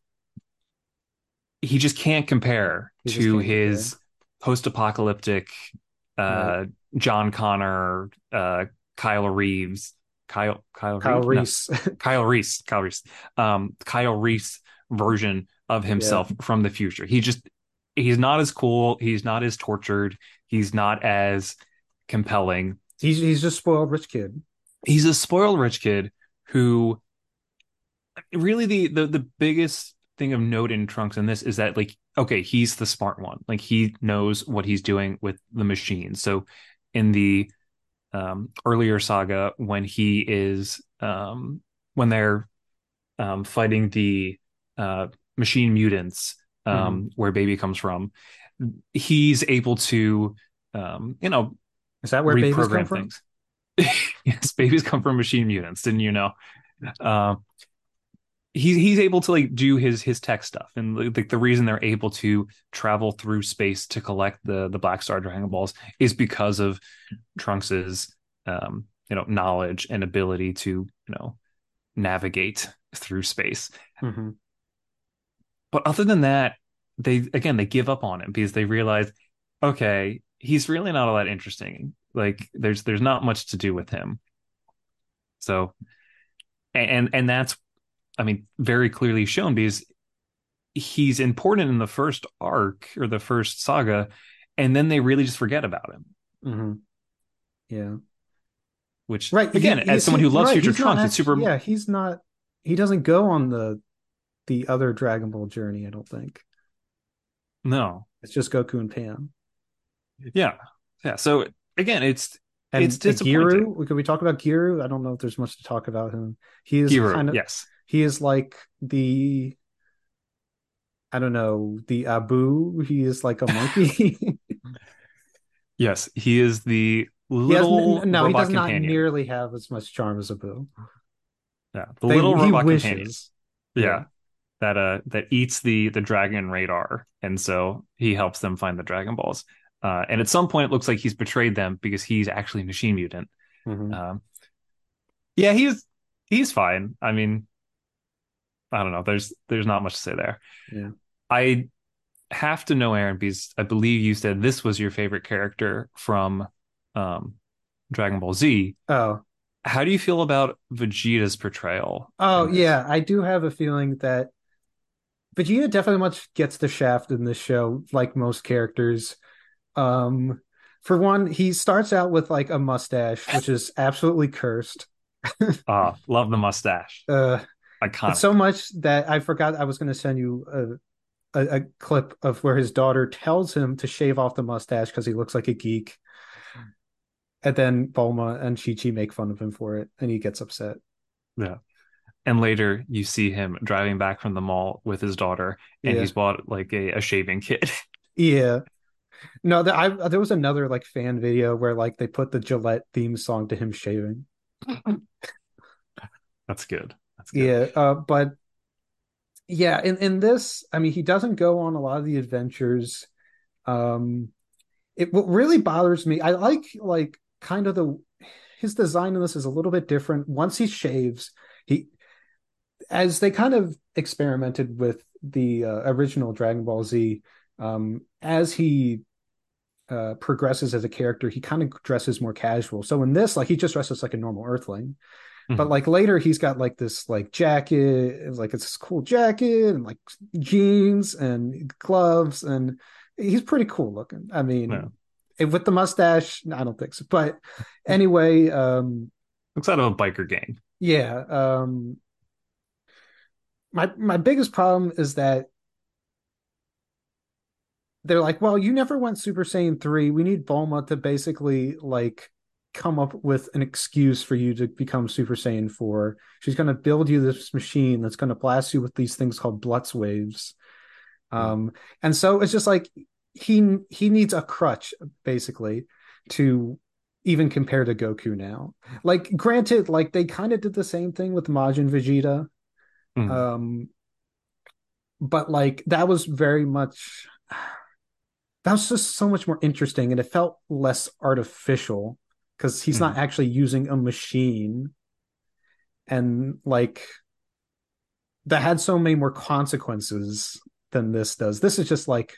he just can't compare He to can't his post-apocalyptic uh, Right. John Connor, uh, Kyle Reeves, Kyle Kyle Kyle Reeves? No, Kyle Reese, Kyle Reese, um, Kyle Reese version of himself from the future. He just he's not as cool. He's not as tortured. He's not as compelling he's he's just spoiled rich kid. he's a spoiled rich kid who really the the the biggest thing of note in Trunks in this is that like okay he's the smart one like he knows what he's doing with the machine so in the um earlier saga when he is um when they're um fighting the uh machine mutants um where baby comes from he's able to um you know Is that where babies come from? yes, babies come from machine mutants, didn't you know? Uh, he's he's able to like do his his tech stuff, and like the reason they're able to travel through space to collect the the Black Star Dragon Balls is because of Trunks's um, you know knowledge and ability to you know navigate through space. Mhm. But other than that, they again they give up on him because they realize, okay, he's really not all that interesting. Like there's there's not much to do with him. So, and and that's, I mean, very clearly shown because he's important in the first arc or the first saga, and then they really just forget about him. Mhm. Yeah. Which Right. again, he- as someone who loves right, Future Trunks, it's super. Yeah, he's not. He doesn't go on the the other Dragon Ball journey. I don't think No, it's just Goku and Pan. yeah, yeah. So again, it's And It's. Giru, could we talk about Giru? I don't know if there's much to talk about him. He is hero. kind of yes, he is like the I don't know, the Abu. He is like a monkey. Yes, he is the he little n- no, he does not companion. nearly have as much charm as Abu. yeah, the They- little robot wishes. companion. Yeah. That uh that eats the the dragon radar. And so he helps them find the Dragon Balls. Uh and at some point it looks like he's betrayed them because he's actually a machine mutant. Mhm. Um Yeah, he's he's fine. I mean I don't know. There's there's not much to say there. Yeah. I have to know Aaron because I believe you said this was your favorite character from um Dragon Ball Z. Oh, How do you feel about Vegeta's portrayal? oh yeah. I do have a feeling that Vegeta definitely much gets the shaft in this show, like most characters. Um, for one, he starts out with like a mustache, which is absolutely cursed. Ah, love the mustache. Uh, Iconic. So much that I forgot I was going to send you a, a, a clip of where his daughter tells him to shave off the mustache because he looks like a geek. And then Bulma and Chi Chi make fun of him for it, and he gets upset. Yeah. And later you see him driving back from the mall with his daughter, and Yeah. he's bought like a, a shaving kit. Yeah. No, there, I, there was another like fan video where like they put the Gillette theme song to him shaving. That's good. That's good. Yeah, uh, but yeah, in in this, I mean, he doesn't go on a lot of the adventures. Um, it what really bothers me, I like like kind of the his design in this is a little bit different. Once he shaves, he as they kind of experimented with the uh, original Dragon Ball Z, um, as he uh, progresses as a character, he kind of dresses more casual. So in this, like he just dresses like a normal Earthling but Mhm. like later he's got like this like jacket like it's this cool jacket and like jeans and gloves and he's pretty cool looking i mean Yeah. with the mustache i don't think so but anyway um Looks out of a biker gang. yeah um my my biggest problem is that they're like well you never went super saiyan 3 we need bulma to basically like come up with an excuse for you to become super saiyan 4 she's going to build you this machine that's going to blast you with these things called blutz waves. Um and so it's just like he he needs a crutch basically to even compare to Goku now. Like granted like they kind of did the same thing with Majin Vegeta Mhm. um but like that was very much that was just so much more interesting and it felt less artificial because he's not actually using a machine and like that had so many more consequences than this does this is just like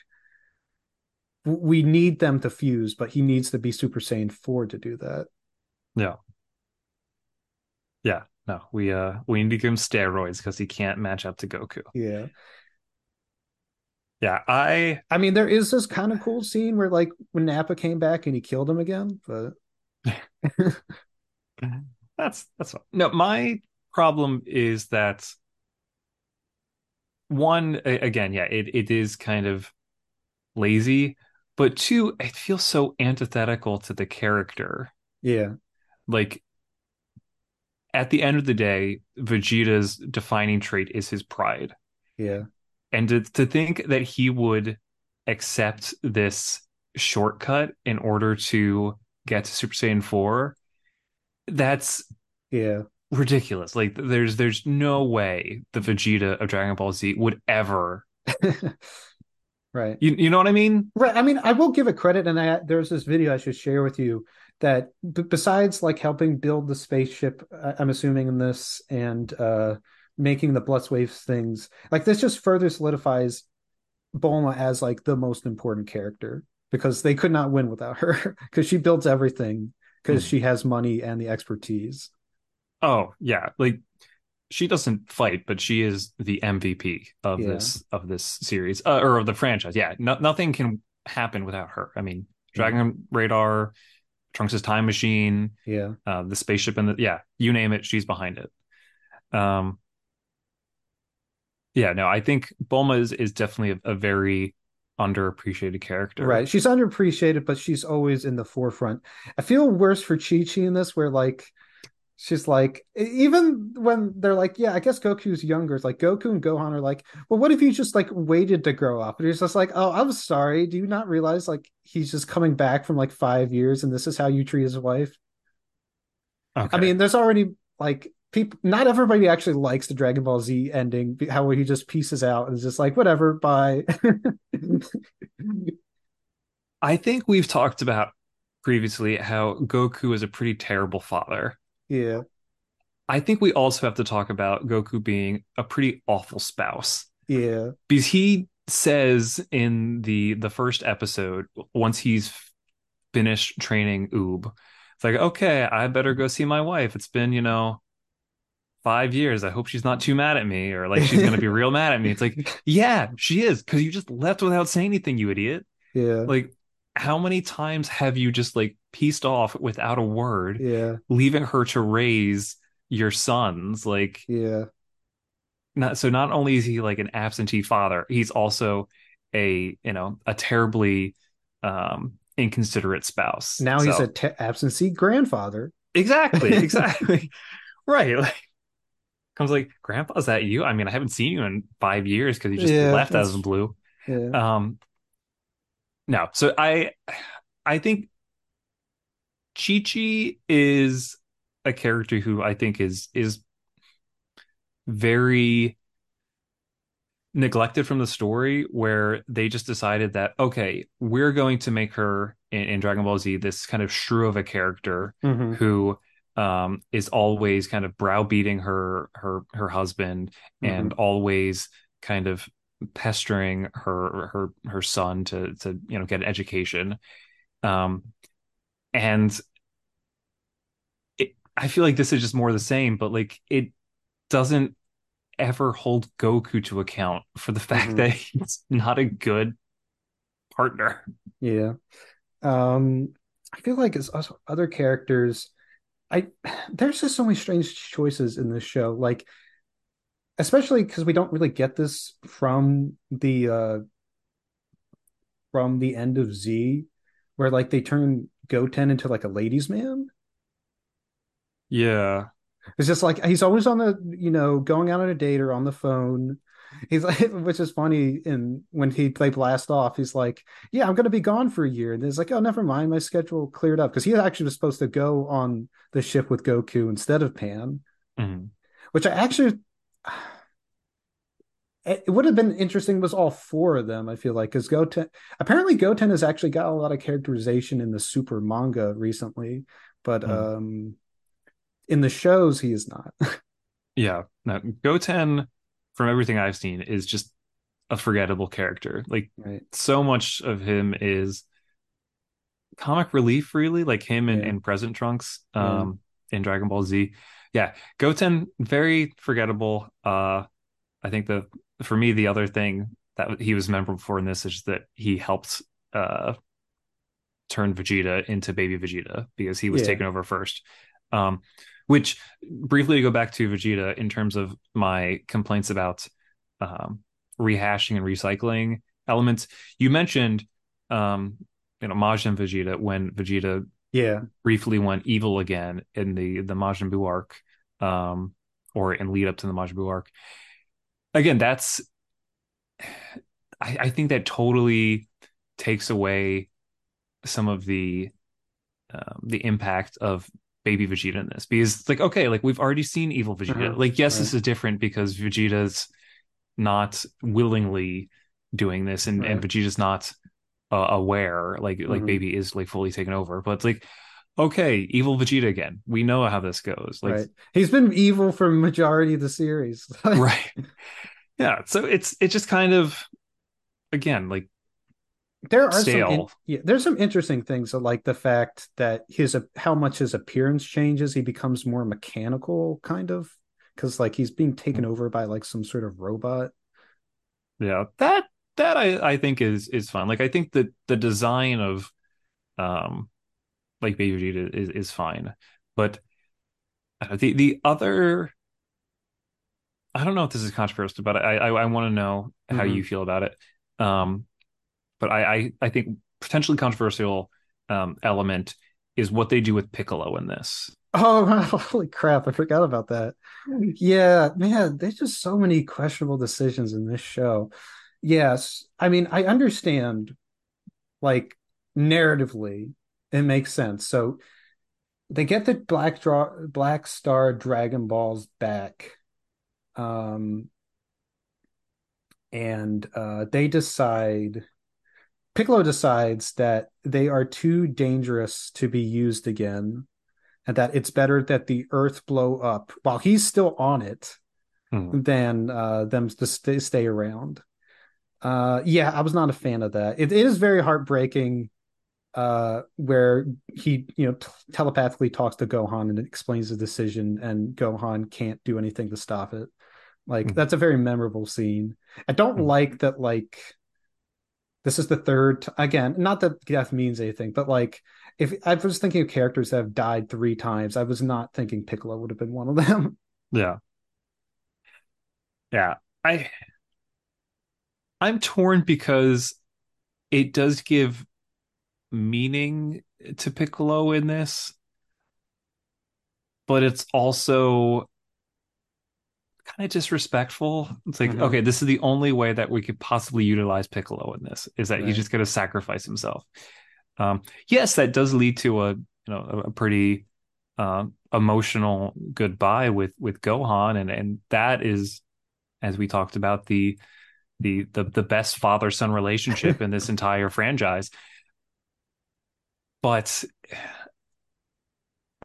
we need them to fuse but he needs to be super saiyan 4 to do that Yeah. Yeah. No, we uh we need to give him steroids because he can't match up to Goku. yeah Yeah, I i mean there is this kind of cool scene where like when nappa came back and he killed him again but that's that's fine. No, my problem is that one again, yeah, it it is kind of lazy, but two, it feels so antithetical to the character. yeah Like at the end of the day, Vegeta's defining trait is his pride. yeah And to, to think that he would accept this shortcut in order to get to Super Saiyan 4, that's yeah ridiculous. Like there's there's no way the Vegeta of Dragon Ball Z would ever right you you know what I mean? right i mean i will give it credit and i there's this video i should share with you that b- besides like helping build the spaceship I- i'm assuming in this and uh making the blitz waves things like this just further solidifies bulma as like the most important character because they could not win without her because she builds everything because Mhm. she has money and the expertise Oh, yeah. Like she doesn't fight, but she is the MVP of Yeah. this of this series uh, or of the franchise. Yeah, no, nothing can happen without her. I mean, Dragon Radar, Trunks' time machine, yeah uh, the spaceship, and the yeah, you name it, she's behind it. Um, yeah, no, I think Bulma is is definitely a, a very underappreciated character. Right. She's underappreciated, but she's always in the forefront. I feel worse for Chi Chi in this, where like she's like even when they're like yeah i guess goku's younger it's like goku and gohan are like well what if you just like waited to grow up and he's just like oh i'm sorry do you not realize like he's just coming back from like five years and this is how you treat his wife Okay. i mean there's already like people not everybody actually likes the dragon ball z ending how he just pieces out and is just like whatever bye I think we've talked about previously how Goku is a pretty terrible father. Yeah I think we also have to talk about Goku being a pretty awful spouse yeah because he says in the the first episode once he's finished training Uub, it's like okay, I better go see my wife. It's been you know five years. I hope she's not too mad at me or like she's gonna be real mad at me. It's like yeah, she is because you just left without saying anything, you idiot. yeah Like how many times have you just like pieced off without a word, yeah leaving her to raise your sons? Like yeah not so not only is he like an absentee father, he's also a you know a terribly um inconsiderate spouse. now he's So- a te- absentee grandfather exactly exactly right. Like comes like, Grandpa, is that you? I mean, I haven't seen you in five years because you just Yeah, left out of the blue. yeah Um, no, so I, I think Chi Chi is a character who I think is is very neglected from the story, where they just decided that okay, we're going to make her in, in Dragon Ball Z this kind of shrew of a character Mhm. who um is always kind of browbeating her her her husband and always kind of pestering her her her son to to you know get an education um and it, i feel like this is just more of the same but like it doesn't ever hold goku to account for the fact Mhm. that he's not a good partner Yeah. Um, I feel like as as other characters, I there's just so many strange choices in this show. Like, especially because we don't really get this from the uh from the end of Z, where like they turn Goten into like a ladies' man. yeah It's just like he's always on the, you know, going out on a date or on the phone. He's like, which is funny. And when he they blast off, he's like, "Yeah, I'm going to be gone for a year." And it's like, "Oh, never mind, my schedule cleared up," because he actually was supposed to go on the ship with Goku instead of Pan, Mhm. which I actually. It would have been interesting was all four of them. I feel like because Goten apparently Goten has actually got a lot of characterization in the Super manga recently, but Hmm. um, in the shows he is not. Yeah, no, Goten, from everything I've seen, is just a forgettable character. Like right. so much of him is comic relief, really, like him in, Yeah. in Present Trunks, Yeah. um, in Dragon Ball Z. Yeah, Goten, very forgettable. Uh, I think the for me the other thing that he was memorable for in this is that he helped uh turn Vegeta into baby Vegeta because he was Yeah. taken over first. Um, which briefly to go back to Vegeta in terms of my complaints about um, rehashing and recycling elements. You mentioned, um, you know, Majin Vegeta when Vegeta Yeah. briefly went evil again in the the Majin Buu arc, um, or in lead up to the Majin Buu arc. Again, that's I, I think that totally takes away some of the um, the impact of baby Vegeta in this because it's like okay, like we've already seen evil Vegeta. Uh-huh, Like yes, right. this is different because Vegeta's not willingly doing this, and and Vegeta's not uh, aware. Like like Mhm. baby is like fully taken over, but it's like okay, evil Vegeta again. We know how this goes. Like right. He's been evil for majority of the series. right, yeah. So it's it's just kind of again like there are some in- yeah, there's some interesting things like the fact that his how much his appearance changes. He becomes more mechanical, kind of, because like he's being taken over by like some sort of robot. Yeah, that that I I think is is fun. Like I think that the design of um like Baby Vegeta is is fine, but the the other I don't know if this is controversial, but I I, I want to know how Mhm. you feel about it. Um, but I I, I think potentially controversial um element is what they do with Piccolo in this. Oh, holy crap! I forgot about that. Yeah, man, there's just so many questionable decisions in this show. Yes, I mean, I understand, like, narratively, it makes sense. So they get the Black Draw Black Star Dragon Balls back. Um, and uh, they decide Piccolo decides that they are too dangerous to be used again, and that it's better that the Earth blow up while he's still on it Hmm. than uh, them to stay, stay around. Uh, yeah, I was not a fan of that. It, it is very heartbreaking uh, where he, you know, t- telepathically talks to Gohan and explains the decision, and Gohan can't do anything to stop it. Like Mhm. that's a very memorable scene. I don't Mhm. like that. Like this is the third t- again. Not that death means anything, but like if I was thinking of characters that have died three times, I was not thinking Piccolo would have been one of them. Yeah. Yeah. I I'm torn because it does give meaning to Piccolo in this, but it's also kind of disrespectful. It's like, Mhm. okay, this is the only way that we could possibly utilize Piccolo in this is that Right. he's just going to sacrifice himself. Um, yes, that does lead to a you know a, a pretty um, emotional goodbye with with Gohan, and and that is, as we talked about, the the the the best father son relationship in this entire franchise. But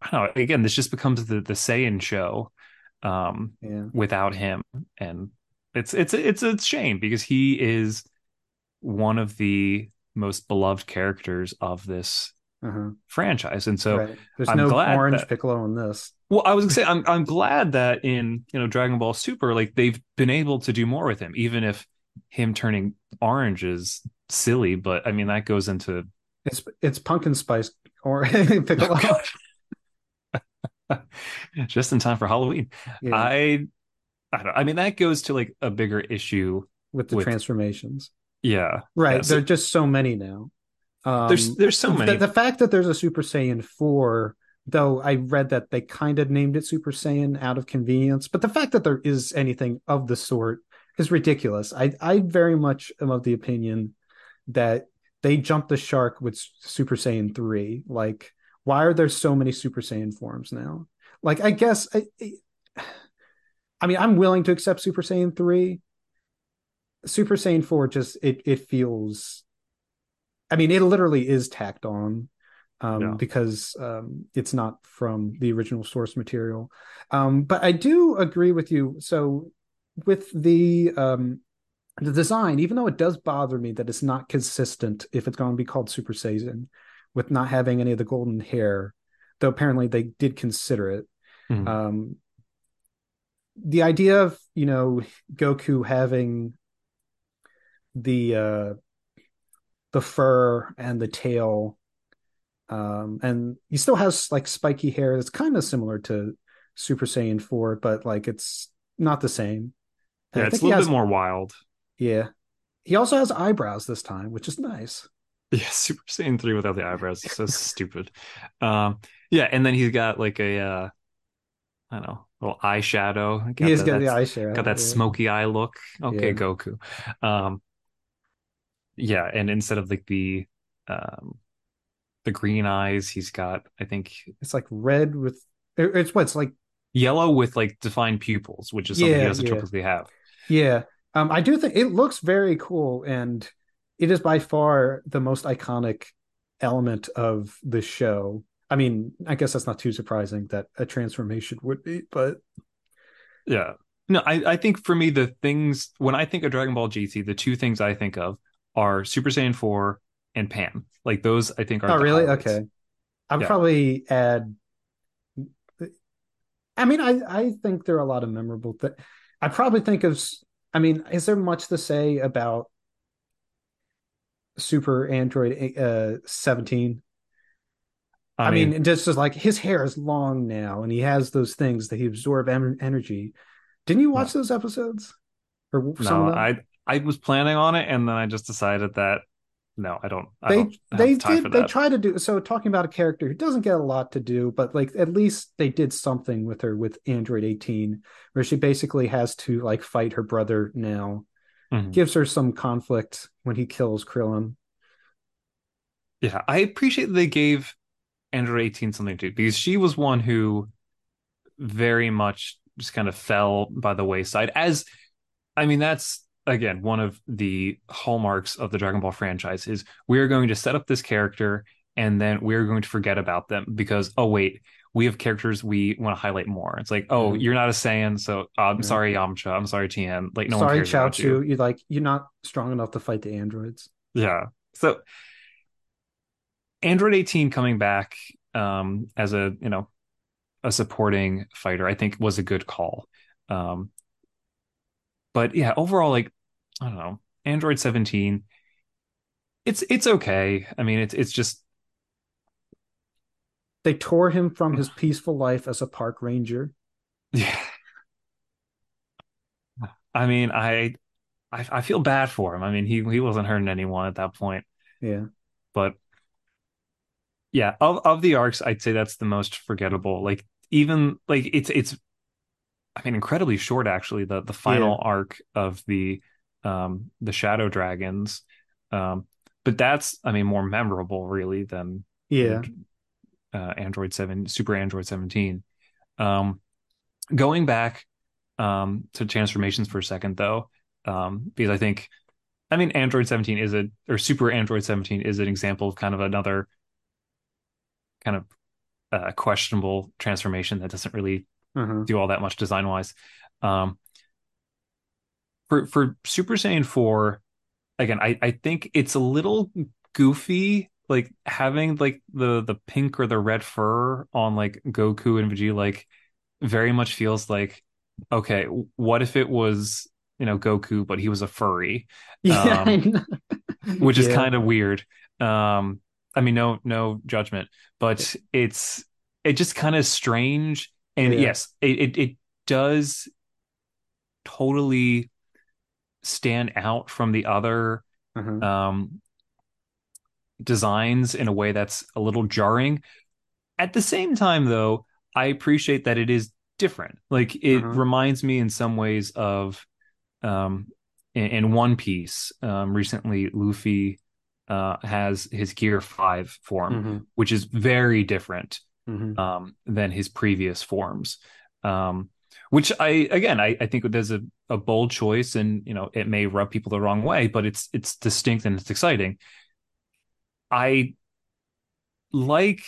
I don't know. Again, this just becomes the the Saiyan show um, Yeah. without him, and it's it's it's a shame because he is one of the most beloved characters of this Uh-huh. franchise, and so. right. There's I'm no glad orange that- Piccolo in this. Well, I was gonna say I'm I'm glad that in you know Dragon Ball Super, like they've been able to do more with him, even if him turning orange is silly. But I mean that goes into It's it's pumpkin spice or Piccolo. just in time for Halloween. Yeah, I I don't. I mean that goes to like a bigger issue. with the with- transformations. Yeah, Right. Yeah, so- There's just so many now. Um, There's- there's so the- many. The, fact that there's a Super Saiyan 4, though I read that they kind of named it Super Saiyan out of convenience, but the fact that there is anything of the sort is ridiculous. I, I very much am of the opinion that they jumped the shark with Super Saiyan 3. Like, why are there so many Super Saiyan forms now? Like, I guess, I, I mean, I'm willing to accept Super Saiyan 3. Super Saiyan 4 just, it, it feels I mean, it literally is tacked on um, Yeah. because um, it's not from the original source material. Um, but I do agree with you. So with the um, the design, even though it does bother me that it's not consistent if it's going to be called Super Saiyan, with not having any of the golden hair, though apparently they did consider it. Mhm. Um, the idea of you know Goku having the uh the fur and the tail um and he still has like spiky hair that's kind of similar to Super Saiyan 4 but like it's not the same yeah, it's a little has- bit more wild. yeah he also has eyebrows this time which is nice Yeah, Super Saiyan 3 without the eyebrows is so stupid. Um, yeah, and then he's got like a uh I don't know, little eyeshadow. he has that- got the that's- eye share got that yeah. smoky eye look. Okay, Yeah. Goku. Um, yeah, and instead of like the um the green eyes, he's got I think it's like red with it's what it's like yellow with like defined pupils, which is something he doesn't yeah. typically have. Yeah. Um, I do think it looks very cool, and it is by far the most iconic element of the show. I mean, I guess that's not too surprising that a transformation would be, but Yeah. No, I, I think for me the things when I think of Dragon Ball GT, the two things I think of are Super Saiyan 4 and Pan. Like those I think are oh, really? highlights. Okay. I would Yeah. probably add. I mean, I I think there are a lot of memorable things. I probably think of. I mean, is there much to say about Super Android uh, 17? I, mean, just as like his hair is long now, and he has those things that he absorb em- energy. Didn't you watch those episodes? Or no? I I was planning on it and then I just decided that no, I don't. I they don't they did they try to do so talking about a character who doesn't get a lot to do but like at least they did something with her with android 18 where she basically has to like fight her brother now Mhm. gives her some conflict when he kills krillin Yeah, I appreciate they gave Android 18 something to do because she was one who very much just kind of fell by the wayside. As I mean, that's again one of the hallmarks of the Dragon Ball franchise is we're going to set up this character and then we're going to forget about them because oh wait, we have characters we want to highlight more. It's like, oh, Mhm. you're not a Saiyan, so uh, I'm Yeah. sorry, Yamcha. I'm sorry, Tien. Like no one sorry cares Chao about you. Chu, you like you're not strong enough to fight the androids Yeah. So Android 18 coming back um as a, you know, a supporting fighter, I think was a good call. Um but yeah, overall like I don't know, Android 17 it's it's okay. I mean, it's it's just they tore him from mm. his peaceful life as a park ranger yeah. I mean, I I I feel bad for him. I mean, he he wasn't hurting anyone at that point. yeah but yeah of of the arcs i'd say that's the most forgettable like even like it's it's i mean incredibly short actually the the final arc of the um the shadow dragons um but that's i mean more memorable really than yeah. Uh, android 7 super android 17 um going back um to transformations for a second though um because i think i mean android 17 is a or super android 17 is an example of kind of another kind of uh, questionable transformation that doesn't really uh-huh. do all that much design wise um for for super saiyan 4 again i i think it's a little goofy like having like the the pink or the red fur on like goku and vegeta like very much feels like okay what if it was you know goku but he was a furry yeah Um, which is Yeah. kind of weird um i mean no no judgment but it's it just kind of strange and Yeah. yes it, it it does totally stand out from the other uh-huh. um designs in a way that's a little jarring at the same time though i appreciate that it is different like it Uh-huh. reminds me in some ways of um in, in one piece um recently luffy uh has his gear 5 form Mhm. which is very different Mhm. um, than his previous forms. Um, which I again I, I think there's a, a bold choice and you know it may rub people the wrong way, but it's it's distinct and it's exciting. I like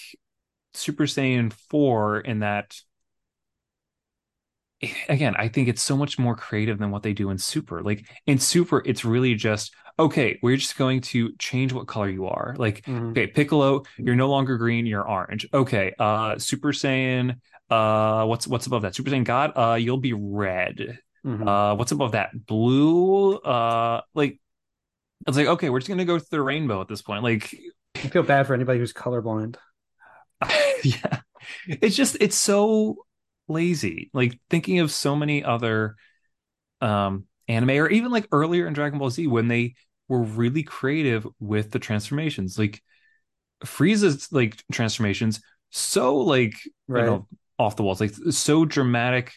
Super Saiyan 4 in that again, I think it's so much more creative than what they do in Super. Like in Super, it's really just okay, we're just going to change what color you are. Like Mhm. Okay, Piccolo, you're no longer green, you're orange. Okay, uh Super Saiyan, uh what's what's above that? Super Saiyan God, uh you'll be red. Mhm. Uh what's above that? Blue, uh like it's like okay, we're just gonna go through the rainbow at this point. Like I feel bad for anybody who's colorblind. yeah. It's just it's so lazy. Like thinking of so many other um anime or even like earlier in Dragon Ball Z when they were really creative with the transformations. Like Frieza's like transformations so like Right. you know off the walls like so dramatic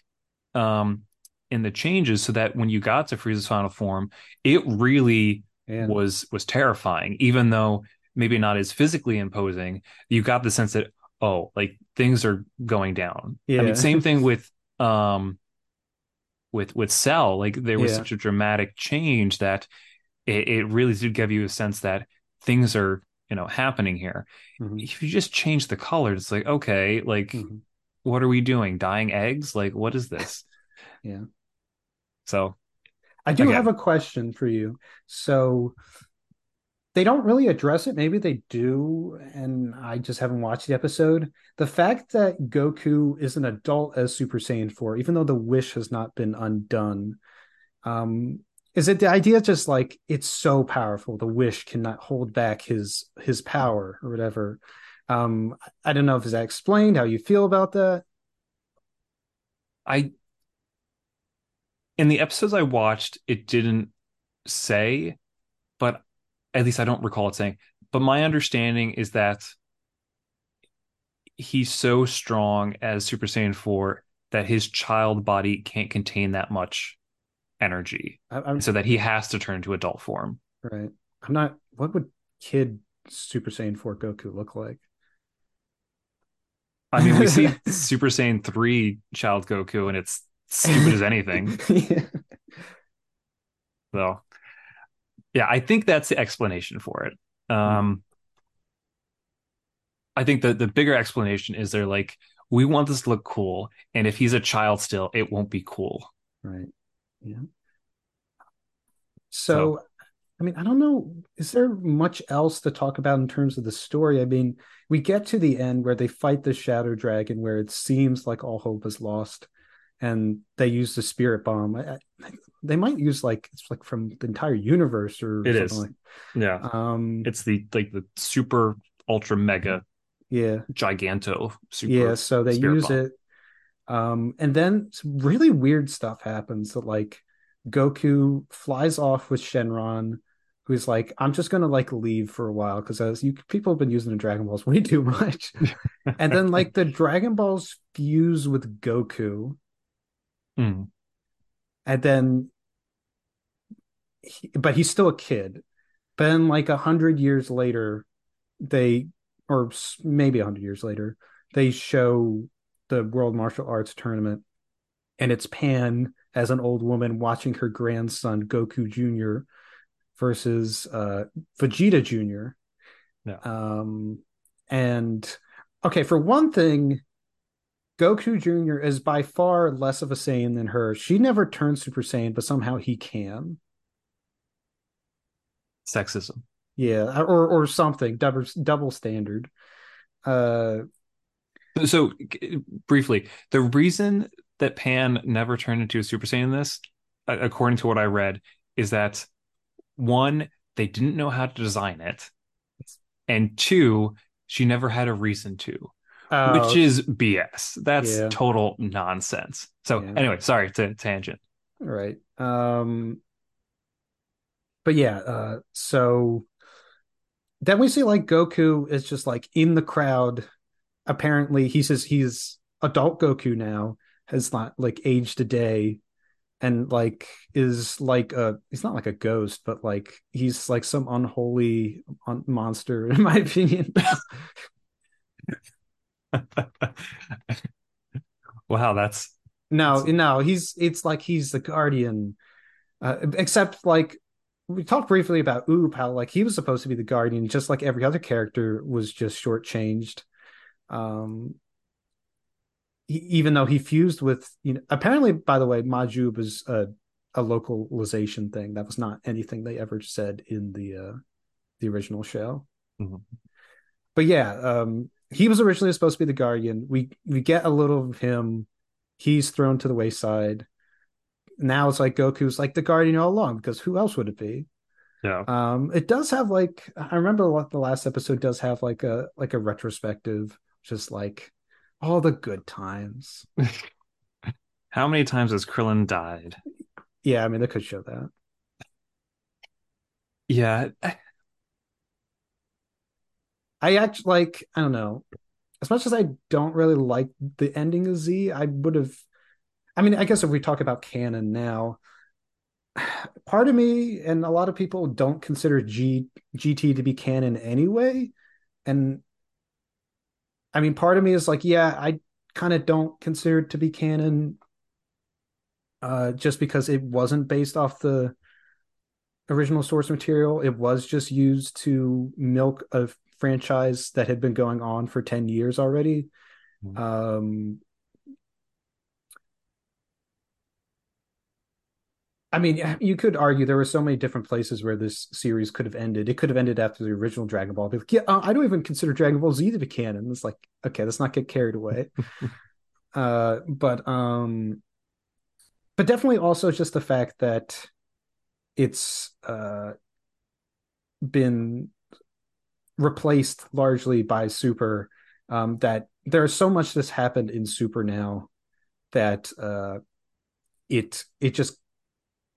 um in the changes so that when you got to Frieza's final form it really was was terrifying even though maybe not as physically imposing you got the sense that oh like things are going down i mean same thing with um with with cell like there was Yeah. such a dramatic change that it, it really did give you a sense that things are you know happening here Mhm. if you just change the colors it's like okay like Mhm. What are we doing dying eggs like what is this Yeah. so I do Again. have a question for you. So they don't really address it. Maybe they do, and I just haven't watched the episode. The fact that Goku is an adult as Super Saiyan 4, even though the wish has not been undone, um, is it the idea just like it's so powerful, the wish cannot hold back his his power or whatever? Um, I don't know if is that explained how you feel about that. I in the episodes I watched, it didn't say, but at least I don't recall it saying, but my understanding is that he's so strong as Super Saiyan 4 that his child body can't contain that much energy. I, So that he has to turn to adult form. right. I'm not. What would kid Super Saiyan 4 Goku look like? I mean, we see Super Saiyan 3 child Goku and it's stupid as anything. yeah. So, yeah, I think that's the explanation for it. Um, I think the the bigger explanation is they're like, we want this to look cool, and if he's a child still, it won't be cool. Right. Yeah. So, I mean, I don't know. Is there much else to talk about in terms of the story? I mean, we get to the end where they fight the Shadow Dragon, where it seems like all hope is lost, and they use the Spirit Bomb. I, I, they might use like it's like from the entire universe or It something is. Yeah. Um. it's the like the super ultra mega Yeah. giganto super. yeah so they use bomb. it um and then some really weird stuff happens that like goku flies off with shenron who's like i'm just gonna like leave for a while because as you people have been using the dragon balls way too much and then like the dragon balls fuse with goku Hmm. and then he, but he's still a kid but then like a hundred years later they or maybe a hundred years later they show the world martial arts tournament and it's pan as an old woman watching her grandson goku jr versus uh vegeta jr Yeah. um and okay for one thing Goku Jr. is by far less of a Saiyan than her. She never turned Super Saiyan, but somehow he can. Sexism. Yeah, or or something. Double double standard. Uh, So briefly, the reason that Pan never turned into a Super Saiyan in this, according to what I read, is that one, they didn't know how to design it, and two, she never had a reason to, uh, which is BS. That's Yeah. total nonsense. So Yeah. anyway, sorry to tangent. right. Um, but yeah. Uh, so then we see like Goku is just like in the crowd. Apparently, he says he's adult Goku now. Has not like aged a day, and like is like a he's not like a ghost, but like he's like some unholy mon- monster in my opinion. wow, that's No, no, he's it's like he's the guardian. Uh, except like we talked briefly about Uub, how like he was supposed to be the guardian, just like every other character was just shortchanged. Um, he, even though he fused with you know, apparently, by the way, Majuub is a a localization thing. That was not anything they ever said in the uh the original show. Mhm. But yeah, um, he was originally supposed to be the guardian. We we get a little of him he's thrown to the wayside. Now it's like Goku's like the guardian all along because who else would it be? yeah. Um, it does have like I remember what the last episode does have like a like a retrospective, just like all the good times. How many times has Krillin died? Yeah, I mean they could show that. Yeah, I actually like I don't know. As much as I don't really like the ending of Z, I would have. I mean, I guess if we talk about canon now, part of me and a lot of people don't consider G GT to be canon anyway, and I mean, part of me is like, yeah, I kind of don't consider it to be canon, uh, just because it wasn't based off the original source material. It was just used to milk a franchise that had been going on for 10 years already. Mhm. Um, I mean, you could argue there were so many different places where this series could have ended. It could have ended after the original Dragon Ball. Like, yeah, uh, I don't even consider Dragon Ball Z to be canon. It's like, okay, let's not get carried away. uh, but um, but definitely also just the fact that it's uh been replaced largely by Super. Um, that there's so much that's happened in Super now that uh, it it just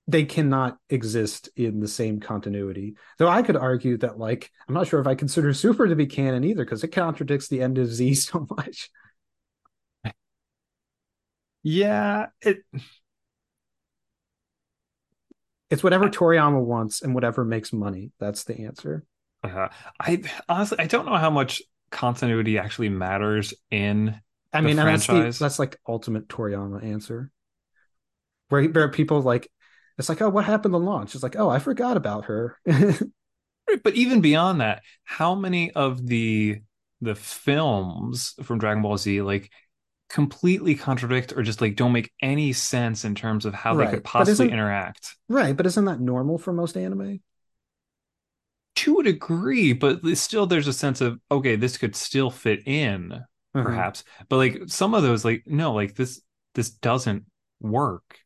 they cannot exist in the same continuity. Though I could argue that, like, I'm not sure if I consider Super to be canon either because it contradicts the end of Z so much. Yeah, it It's whatever Toriyama wants and whatever makes money. That's the answer. uh, I honestly I don't know how much continuity actually matters in I mean, and that's the, franchise. that's like ultimate Toriyama answer. Where, where people like, it's like, oh, what happened to launch? It's like, oh, I forgot about her. but even beyond that, how many of the the films from Dragon Ball Z like completely contradict or just like don't make any sense in terms of how Right, they could possibly interact? right, but isn't that normal for most anime? To a degree, but still there's a sense of okay, this could still fit in Mhm. perhaps. But like some of those like no, like this this doesn't work.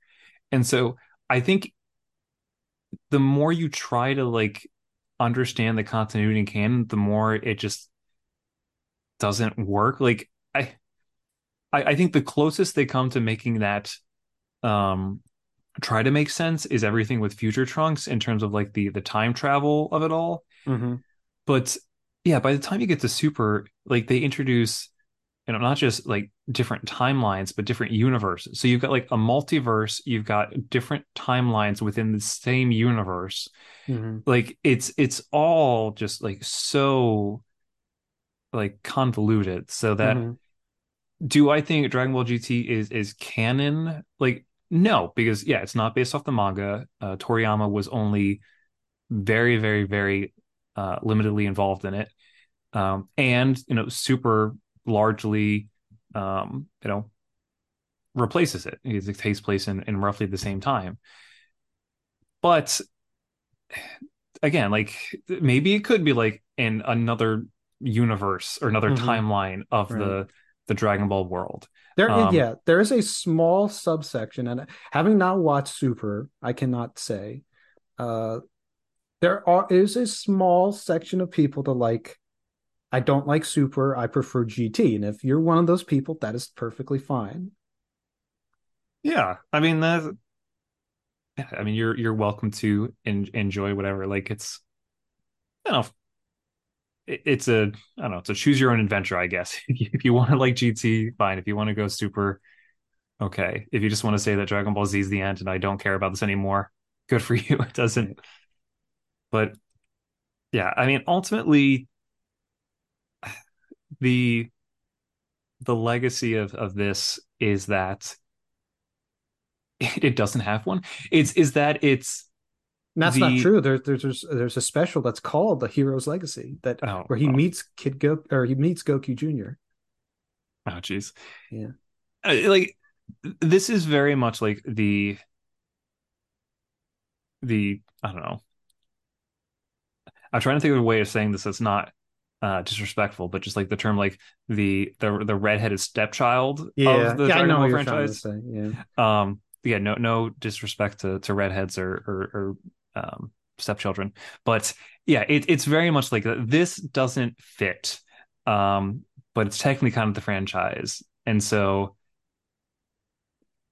And so I think the more you try to like understand the continuity in canon, the more it just doesn't work. Like I I, I think the closest they come to making that um try to make sense is everything with future trunks in terms of like the the time travel of it all. Mhm. But yeah, by the time you get to Super, like they introduce, you know, not just like different timelines, but different universes. So you've got like a multiverse, you've got different timelines within the same universe. Mhm. Like it's it's all just like so like convoluted. So that Mhm. do I think Dragon Ball GT is is canon? Like no, because yeah, it's not based off the manga. Uh, Toriyama was only very, very, very uh, limitedly involved in it, um, and you know, super largely, um, you know, replaces it. It takes place in in roughly the same time, but again, like maybe it could be like in another universe or another Mhm. timeline of Right. the the Dragon Ball world. There, Um, yeah, there is a small subsection, and having not watched Super, I cannot say. Uh, there are is a small section of people that like. I don't like Super. I prefer GT, and if you're one of those people, that is perfectly fine. Yeah, I mean that. I mean, you're you're welcome to en- enjoy whatever. Like it's, I don't know. It, it's a I don't know. It's a choose your own adventure, I guess. if you want to like GT, fine. If you want to go super, okay. If you just want to say that Dragon Ball Z is the end and I don't care about this anymore, good for you. It doesn't. But yeah, I mean, ultimately, the the legacy of of this is that it doesn't have one. It's is that it's And that's not true. There, there's there's there's a special that's called the Hero's Legacy that oh where he oh, meets Kid Go or he meets Goku Jr. oh jeez Yeah. Uh, like this is very much like the the I don't know. I'm trying to think of a way of saying this that's not uh disrespectful, but just like the term like the the the redheaded stepchild Yeah, of the yeah, Dragon Ball what you're trying to franchise. say. Yeah, Um, yeah, no, no disrespect to to redheads or or, or um, stepchildren, but yeah, it, it's very much like that. This doesn't fit, um, but it's technically kind of the franchise, and so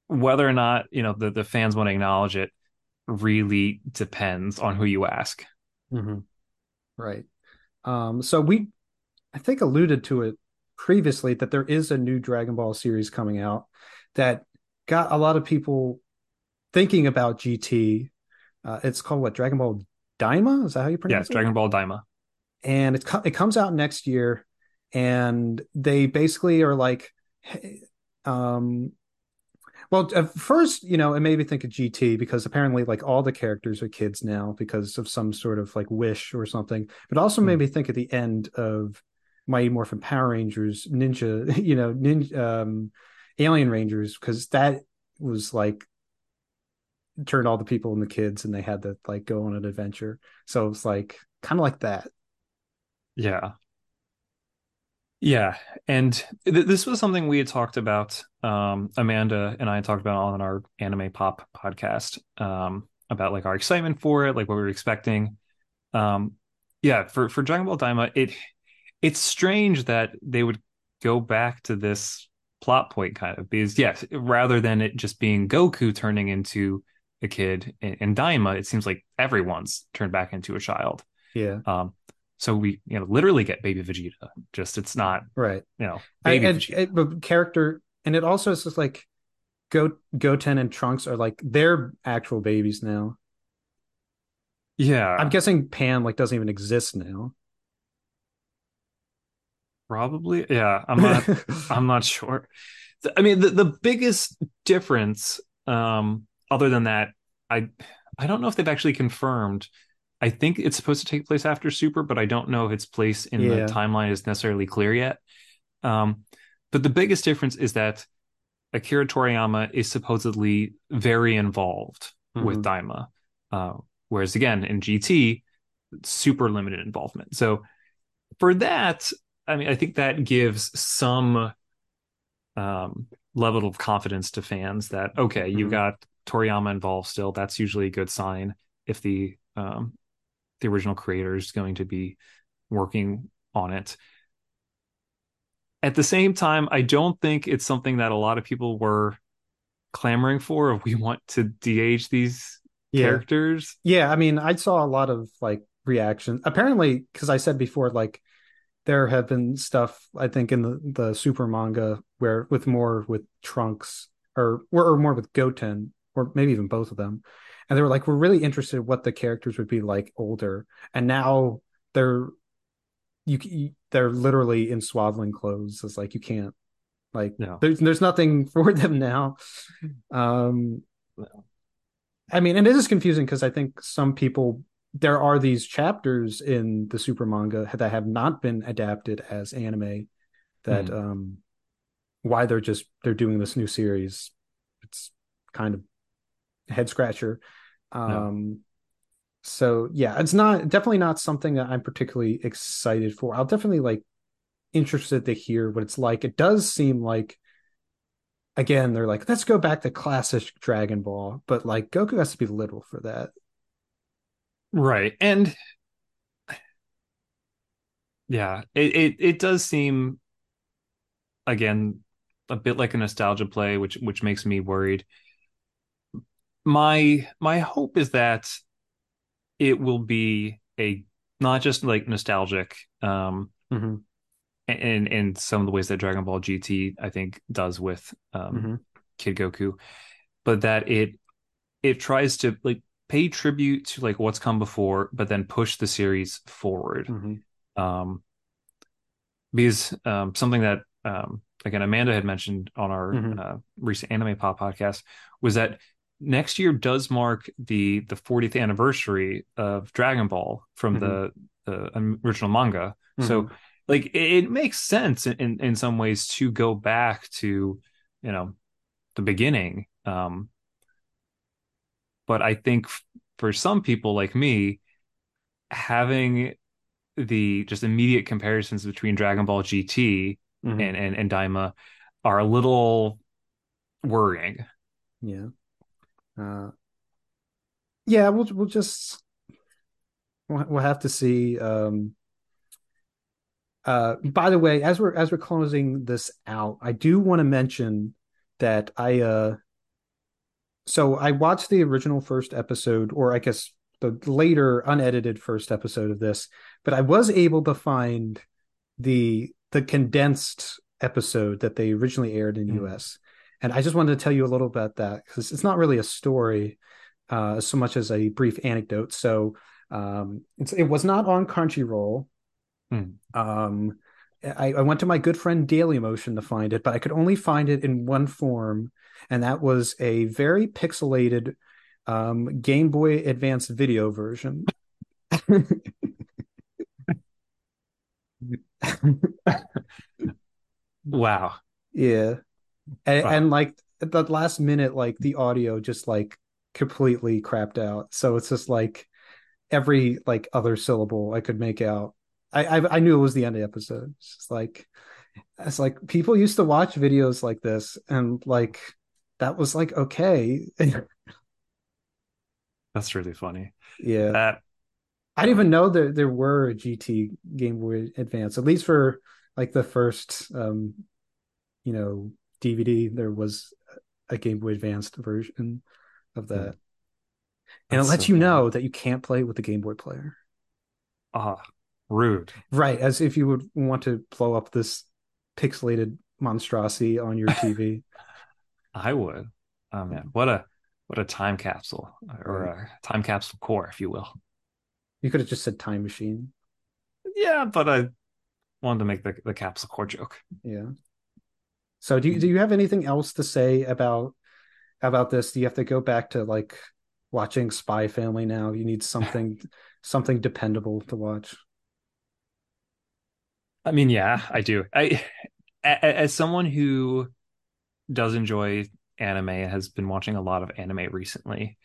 whether or not you know the the fans want to acknowledge it really depends on who you ask. hmm right. Um, so we, I think, alluded to it previously that there is a new Dragon Ball series coming out that got a lot of people thinking about GT. Uh, it's called what Dragon Ball Daima? Is that how you pronounce it? Yes, Dragon Ball Daima. and it co- it comes out next year, and they basically are like, hey, um, well, at first, you know, it made me think of GT because apparently, like, all the characters are kids now because of some sort of like wish or something. But also made me think of the end of Mighty Morphin Power Rangers, Ninja, you know, Ninja, um, Alien Rangers, because that was like turned all the people and the kids, and they had to like go on an adventure. So it's like kind of like that. Yeah. Yeah. And th- this was something we had talked about. Um, Amanda and I talked about on our anime pop podcast um, about like our excitement for it, like what we were expecting. Um, yeah, for, for Dragon Ball Daima, it it's strange that they would go back to this plot point kind of because yes, rather than it just being Goku turning into a kid. In, in Daima, it seems like everyone's turned back into a child. Yeah. Um, so we you know literally get baby Vegeta. Just it's not Right. you know I, and it, but character, and it also is just like Go Goten and Trunks are like they're actual babies now. yeah, I'm guessing Pan like doesn't even exist now. probably. Yeah, I'm not. I'm not sure. I mean, the, the biggest difference, um, other than that, I I don't know if they've actually confirmed. I think it's supposed to take place after Super, but I don't know if its place in Yeah. the timeline is necessarily clear yet. Um, but the biggest difference is that Akira Toriyama is supposedly very involved with Mhm. Daima, uh, whereas again in GT, super limited involvement. So for that, I mean, I think that gives some um, level of confidence to fans that okay, you've Mhm. got Toriyama involved still. That's usually a good sign if the um, the original creator is going to be working on it. At the same time, I don't think it's something that a lot of people were clamoring for. If we want to de-age these Yeah. characters, Yeah, I mean, I saw a lot of like reaction. Apparently, because I said before, like there have been stuff I think in the the super manga where with more with Trunks or or more with Goten or maybe even both of them, and they were like, we're really interested in what the characters would be like older, and now they're you, they're literally in swaddling clothes. It's like you can't like No. there's there's nothing for them now. Um, No. I mean, and it is confusing because I think some people there are these chapters in the super manga that have not been adapted as anime that Hmm. um why they're just they're doing this new series it's kind of head scratcher um so yeah it's not definitely not something that i'm particularly excited for i'll definitely like interested to hear what it's like it does seem like again they're like let's go back to classic dragon ball but like goku has to be little for that right? And yeah, it it, it does seem again a bit like a nostalgia play, which which makes me worried. My my hope is that it will be a not just like nostalgic um Mhm. in in some of the ways that Dragon Ball GT I think does with um Mhm. Kid Goku, but that it it tries to like pay tribute to like what's come before, but then push the series forward. Mhm. Um, because um, something that um, again Amanda had mentioned on our Mhm. uh, recent Anime Pop podcast was that next year does mark the the 40th anniversary of Dragon Ball from the the original manga. So like it, it makes sense in, in some ways to go back to you know the beginning. Um, but I think for some people like me, having the just immediate comparisons between Dragon Ball GT Mhm. and, and, and Daima are a little worrying. Yeah. Uh, yeah, we'll we'll just we'll, we'll have to see. Um, uh, by the way, as we're as we're closing this out, I do want to mention that I uh, so I watched the original first episode, or I guess the later unedited first episode of this, but I was able to find the the condensed episode that they originally aired in Hmm. US. And I just wanted to tell you a little about that because it's not really a story uh, so much as a brief anecdote. So um, it's, it was not on Crunchyroll. Hmm. Um, I, I went to my good friend Dailymotion to find it, but I could only find it in one form, and that was a very pixelated um, Game Boy Advance video version. Wow. Yeah. And, Wow. and like at the last minute, like the audio just like completely crapped out. So it's just like every like other syllable I could make out. I I, I knew it was the end of the episode. It's just like it's like people used to watch videos like this and like that was like okay. That's really funny. yeah. That I didn't even know that there were a GT Game Boy Advance, at least for like the first um you know DVD there was a Game Boy Advanced version of that. and it lets so you know that you can't play with the Game Boy player. Ah, rude. Right, as if you would want to blow up this pixelated monstrosity on your TV. I would. Oh man, what a what a time capsule or a time Capsule Corp, if you will. you could have just said time machine. Yeah, but I wanted to make the, the Capsule Corp joke. Yeah. So do you do mm-hmm. you have anything else to say about about this? Do you have to go back to like watching Spy Family now? You need something something dependable to watch. I mean, yeah, I do. I as someone who does enjoy anime and has been watching a lot of anime recently,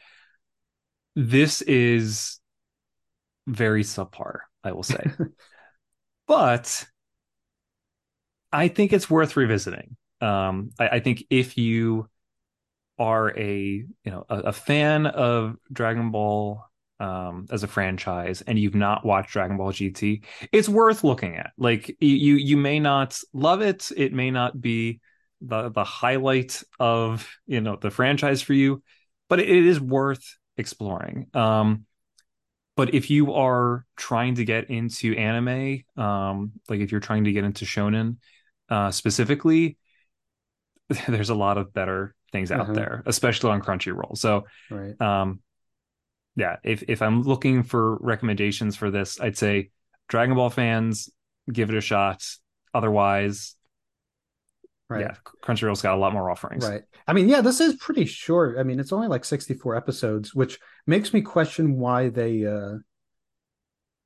this is very subpar, I will say. but I think it's worth revisiting. Um, I, I think if you are a you know a, a fan of Dragon Ball um, as a franchise and you've not watched Dragon Ball GT, it's worth looking at. Like you you may not love it, it may not be the the highlight of you know the franchise for you, but it, it is worth exploring. Um, but if you are trying to get into anime, um, like if you're trying to get into shonen uh, specifically, there's a lot of better things out Uh-huh. there, especially on Crunchyroll. So, Right. um, yeah, if if I'm looking for recommendations for this, I'd say Dragon Ball fans give it a shot. Otherwise, Right. yeah, Crunchyroll's got a lot more offerings. Right. I mean, yeah, this is pretty short. I mean, it's only like 64 episodes, which makes me question why they uh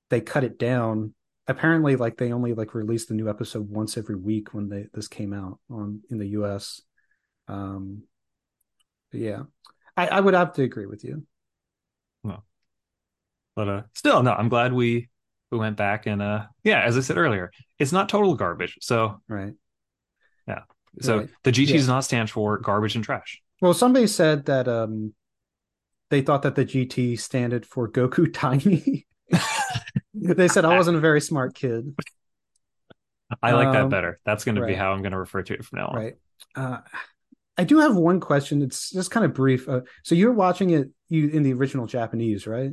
they cut it down. Apparently, like they only like released a new episode once every week when they this came out on in the US. Um yeah. I, I would have to agree with you. Well. But uh, still, no, I'm glad we we went back and uh, yeah, as I said earlier, it's not total garbage. So Right. Yeah. So Right. the GT Yeah. does not stand for garbage and trash. Well, somebody said that um they thought that the GT standed for Goku Tiny. They said I wasn't a very smart kid. I like that Um, better. That's going to be how I'm going to refer to it from now on. Right. Uh, I do have one question. It's just kind of brief. Uh, so you're watching it you in the original Japanese, right?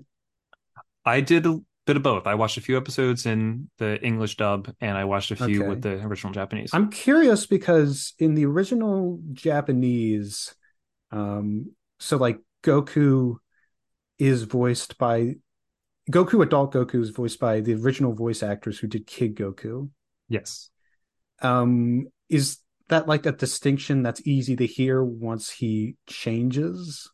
I did a bit of both. I watched a few episodes in the English dub, and I watched a few Okay. with the original Japanese. I'm curious because in the original Japanese, um, so like Goku is voiced by Goku adult Goku is voiced by the original voice actors who did Kid Goku. yes. Um, is that like a distinction that's easy to hear once he changes?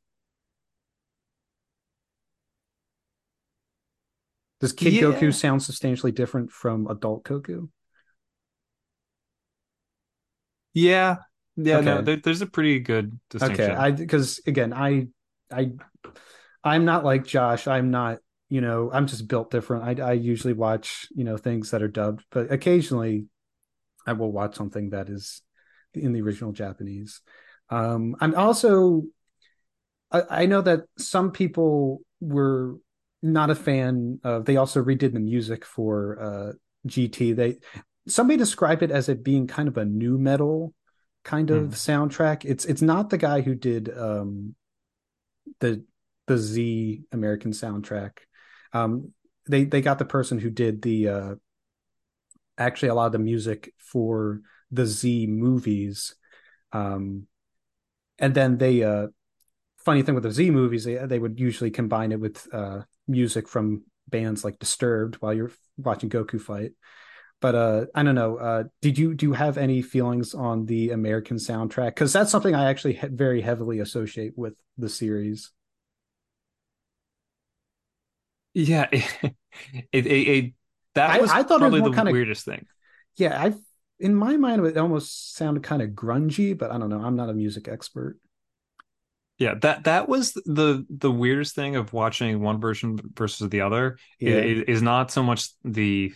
Does Kid Yeah. Goku sound substantially different from adult Goku? Yeah. Yeah. No, there, there's a pretty good distinction. Okay, because again, I I I'm not like Josh. I'm not, you know, I'm just built different. I I usually watch, you know, things that are dubbed, but occasionally I will watch something that is in the original Japanese. Um I'm also I, I know that some people were not a fan of they also redid the music for uh GT. They somebody described it as it being kind of a new metal kind of Hmm. soundtrack. It's it's not the guy who did um the the Z American soundtrack. Um they they got the person who did the uh actually a lot of the music for the Z movies. Um and then they uh funny thing with the Z movies, they they would usually combine it with uh music from bands like Disturbed while you're watching Goku fight. But uh I don't know. Uh did you do you have any feelings on the American soundtrack? Because that's something I actually very heavily associate with the series. Yeah. It, it, it, that I- was I thought it was probably the kinda- weirdest thing. Yeah, I in my mind it almost sounded kind of grungy, but I don't know. I'm not a music expert. Yeah, that that was the the weirdest thing of watching one version versus the other. Yeah, Is, is not so much the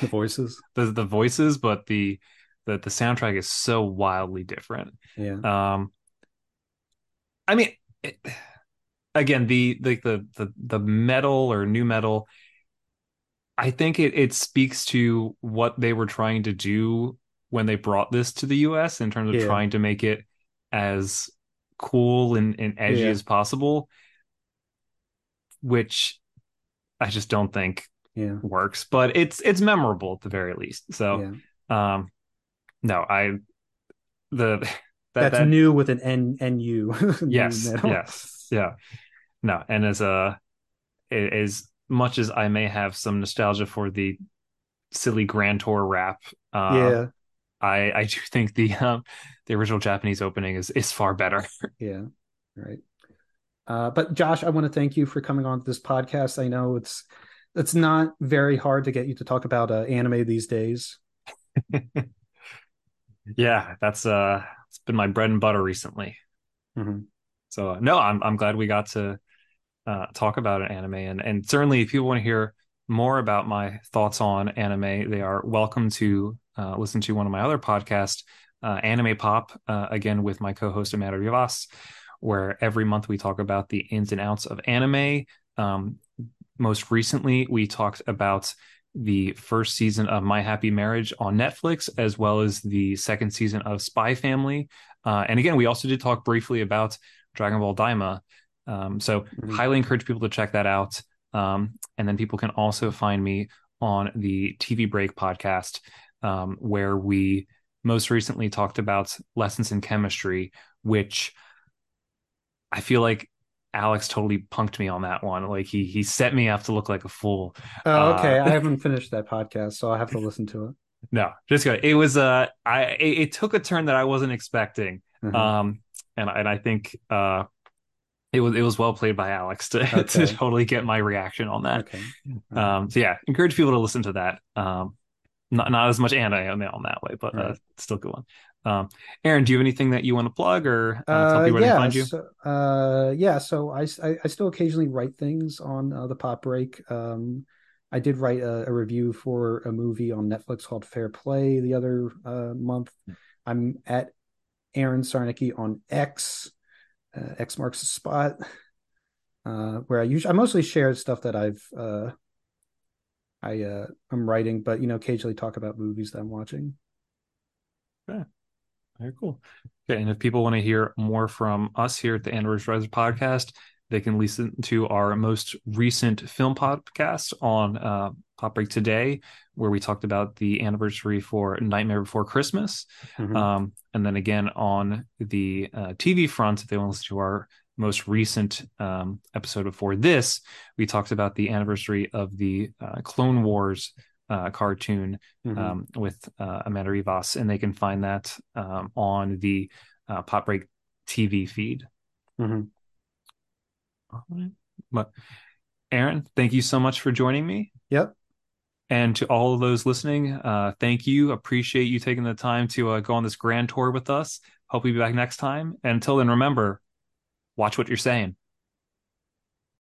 the voices. the the voices, but the the the soundtrack is so wildly different. Yeah. Um, I mean, it, again, the like the, the the metal or new metal. I think it it speaks to what they were trying to do when they brought this to the U.S. in terms of Yeah. trying to make it as cool and, and edgy Yeah. as possible. which I just don't think Yeah. works. But it's it's memorable at the very least. So um, no, I the that, That's that- new with an N N U. Yes, yes, yeah. No, and as a as much as I may have some nostalgia for the silly Grand Tour rap, uh, Yeah. I I do think the um, the original Japanese opening is is far better. Yeah. Right. Uh, but Josh, I want to thank you for coming on this podcast. I know it's it's not very hard to get you to talk about uh, anime these days. yeah, that's uh, it's been my bread and butter recently. Mhm. So no, I'm I'm glad we got to uh, talk about an anime, and and certainly if people want to hear more about my thoughts on anime, they are welcome to uh, listen to one of my other podcasts, uh, Anime Pop, uh, again with my co-host Amanda Rivas, where every month we talk about the ins and outs of anime. Um, most recently, we talked about the first season of My Happy Marriage on Netflix, as well as the second season of Spy Family. Uh, and again, we also did talk briefly about Dragon Ball Daima. Um, so, Mhm. highly encourage people to check that out. Um, and then people can also find me on the TV Break podcast, um, where we most recently talked about lessons in chemistry, which I feel like Alex totally punked me on that one. Like he he set me up to look like a fool. Oh, okay. Uh, I haven't finished that podcast, so I'll have to listen to it. No, just go. It was uh I it, it took a turn that I wasn't expecting. Mhm. Um and and I think uh it was it was well played by Alex to Okay. to totally get my reaction on that. okay. Um so yeah, encourage people to listen to that. Um not not as much anime on that way, but uh still a good one. Um Aaron, do you have anything that you want to plug or uh, tell Uh, people where to yeah, find you? so, uh, yeah. So I, I, I still occasionally write things on uh, the Pop Break. Um, I did write a, a review for a movie on Netflix called Fair Play the other uh, month. I'm at Aaron Sarnecky on X. Uh, X marks the spot. Uh, where I usually I mostly share stuff that I've uh, I uh, I'm writing, but you know, occasionally talk about movies that I'm watching. Okay. Very cool. Okay, and if people want to hear more from us here at the Android Rise podcast, they can listen to our most recent film podcast on uh, Pop Break Today, where we talked about the anniversary for Nightmare Before Christmas. Mhm. Um, and then again on the uh, TV front, if they want to listen to our most recent um, episode before this, we talked about the anniversary of the uh, Clone Wars uh, cartoon Mhm. um, with uh, Amanda Rivas, and they can find that um, on the uh, Pop Break TV feed. Mhm. But Aaron, thank you so much for joining me. Yep. And to all of those listening, uh, thank you. Appreciate you taking the time to uh, go on this grand tour with us. Hope you'll be back next time. And until then, remember, watch what you're saying.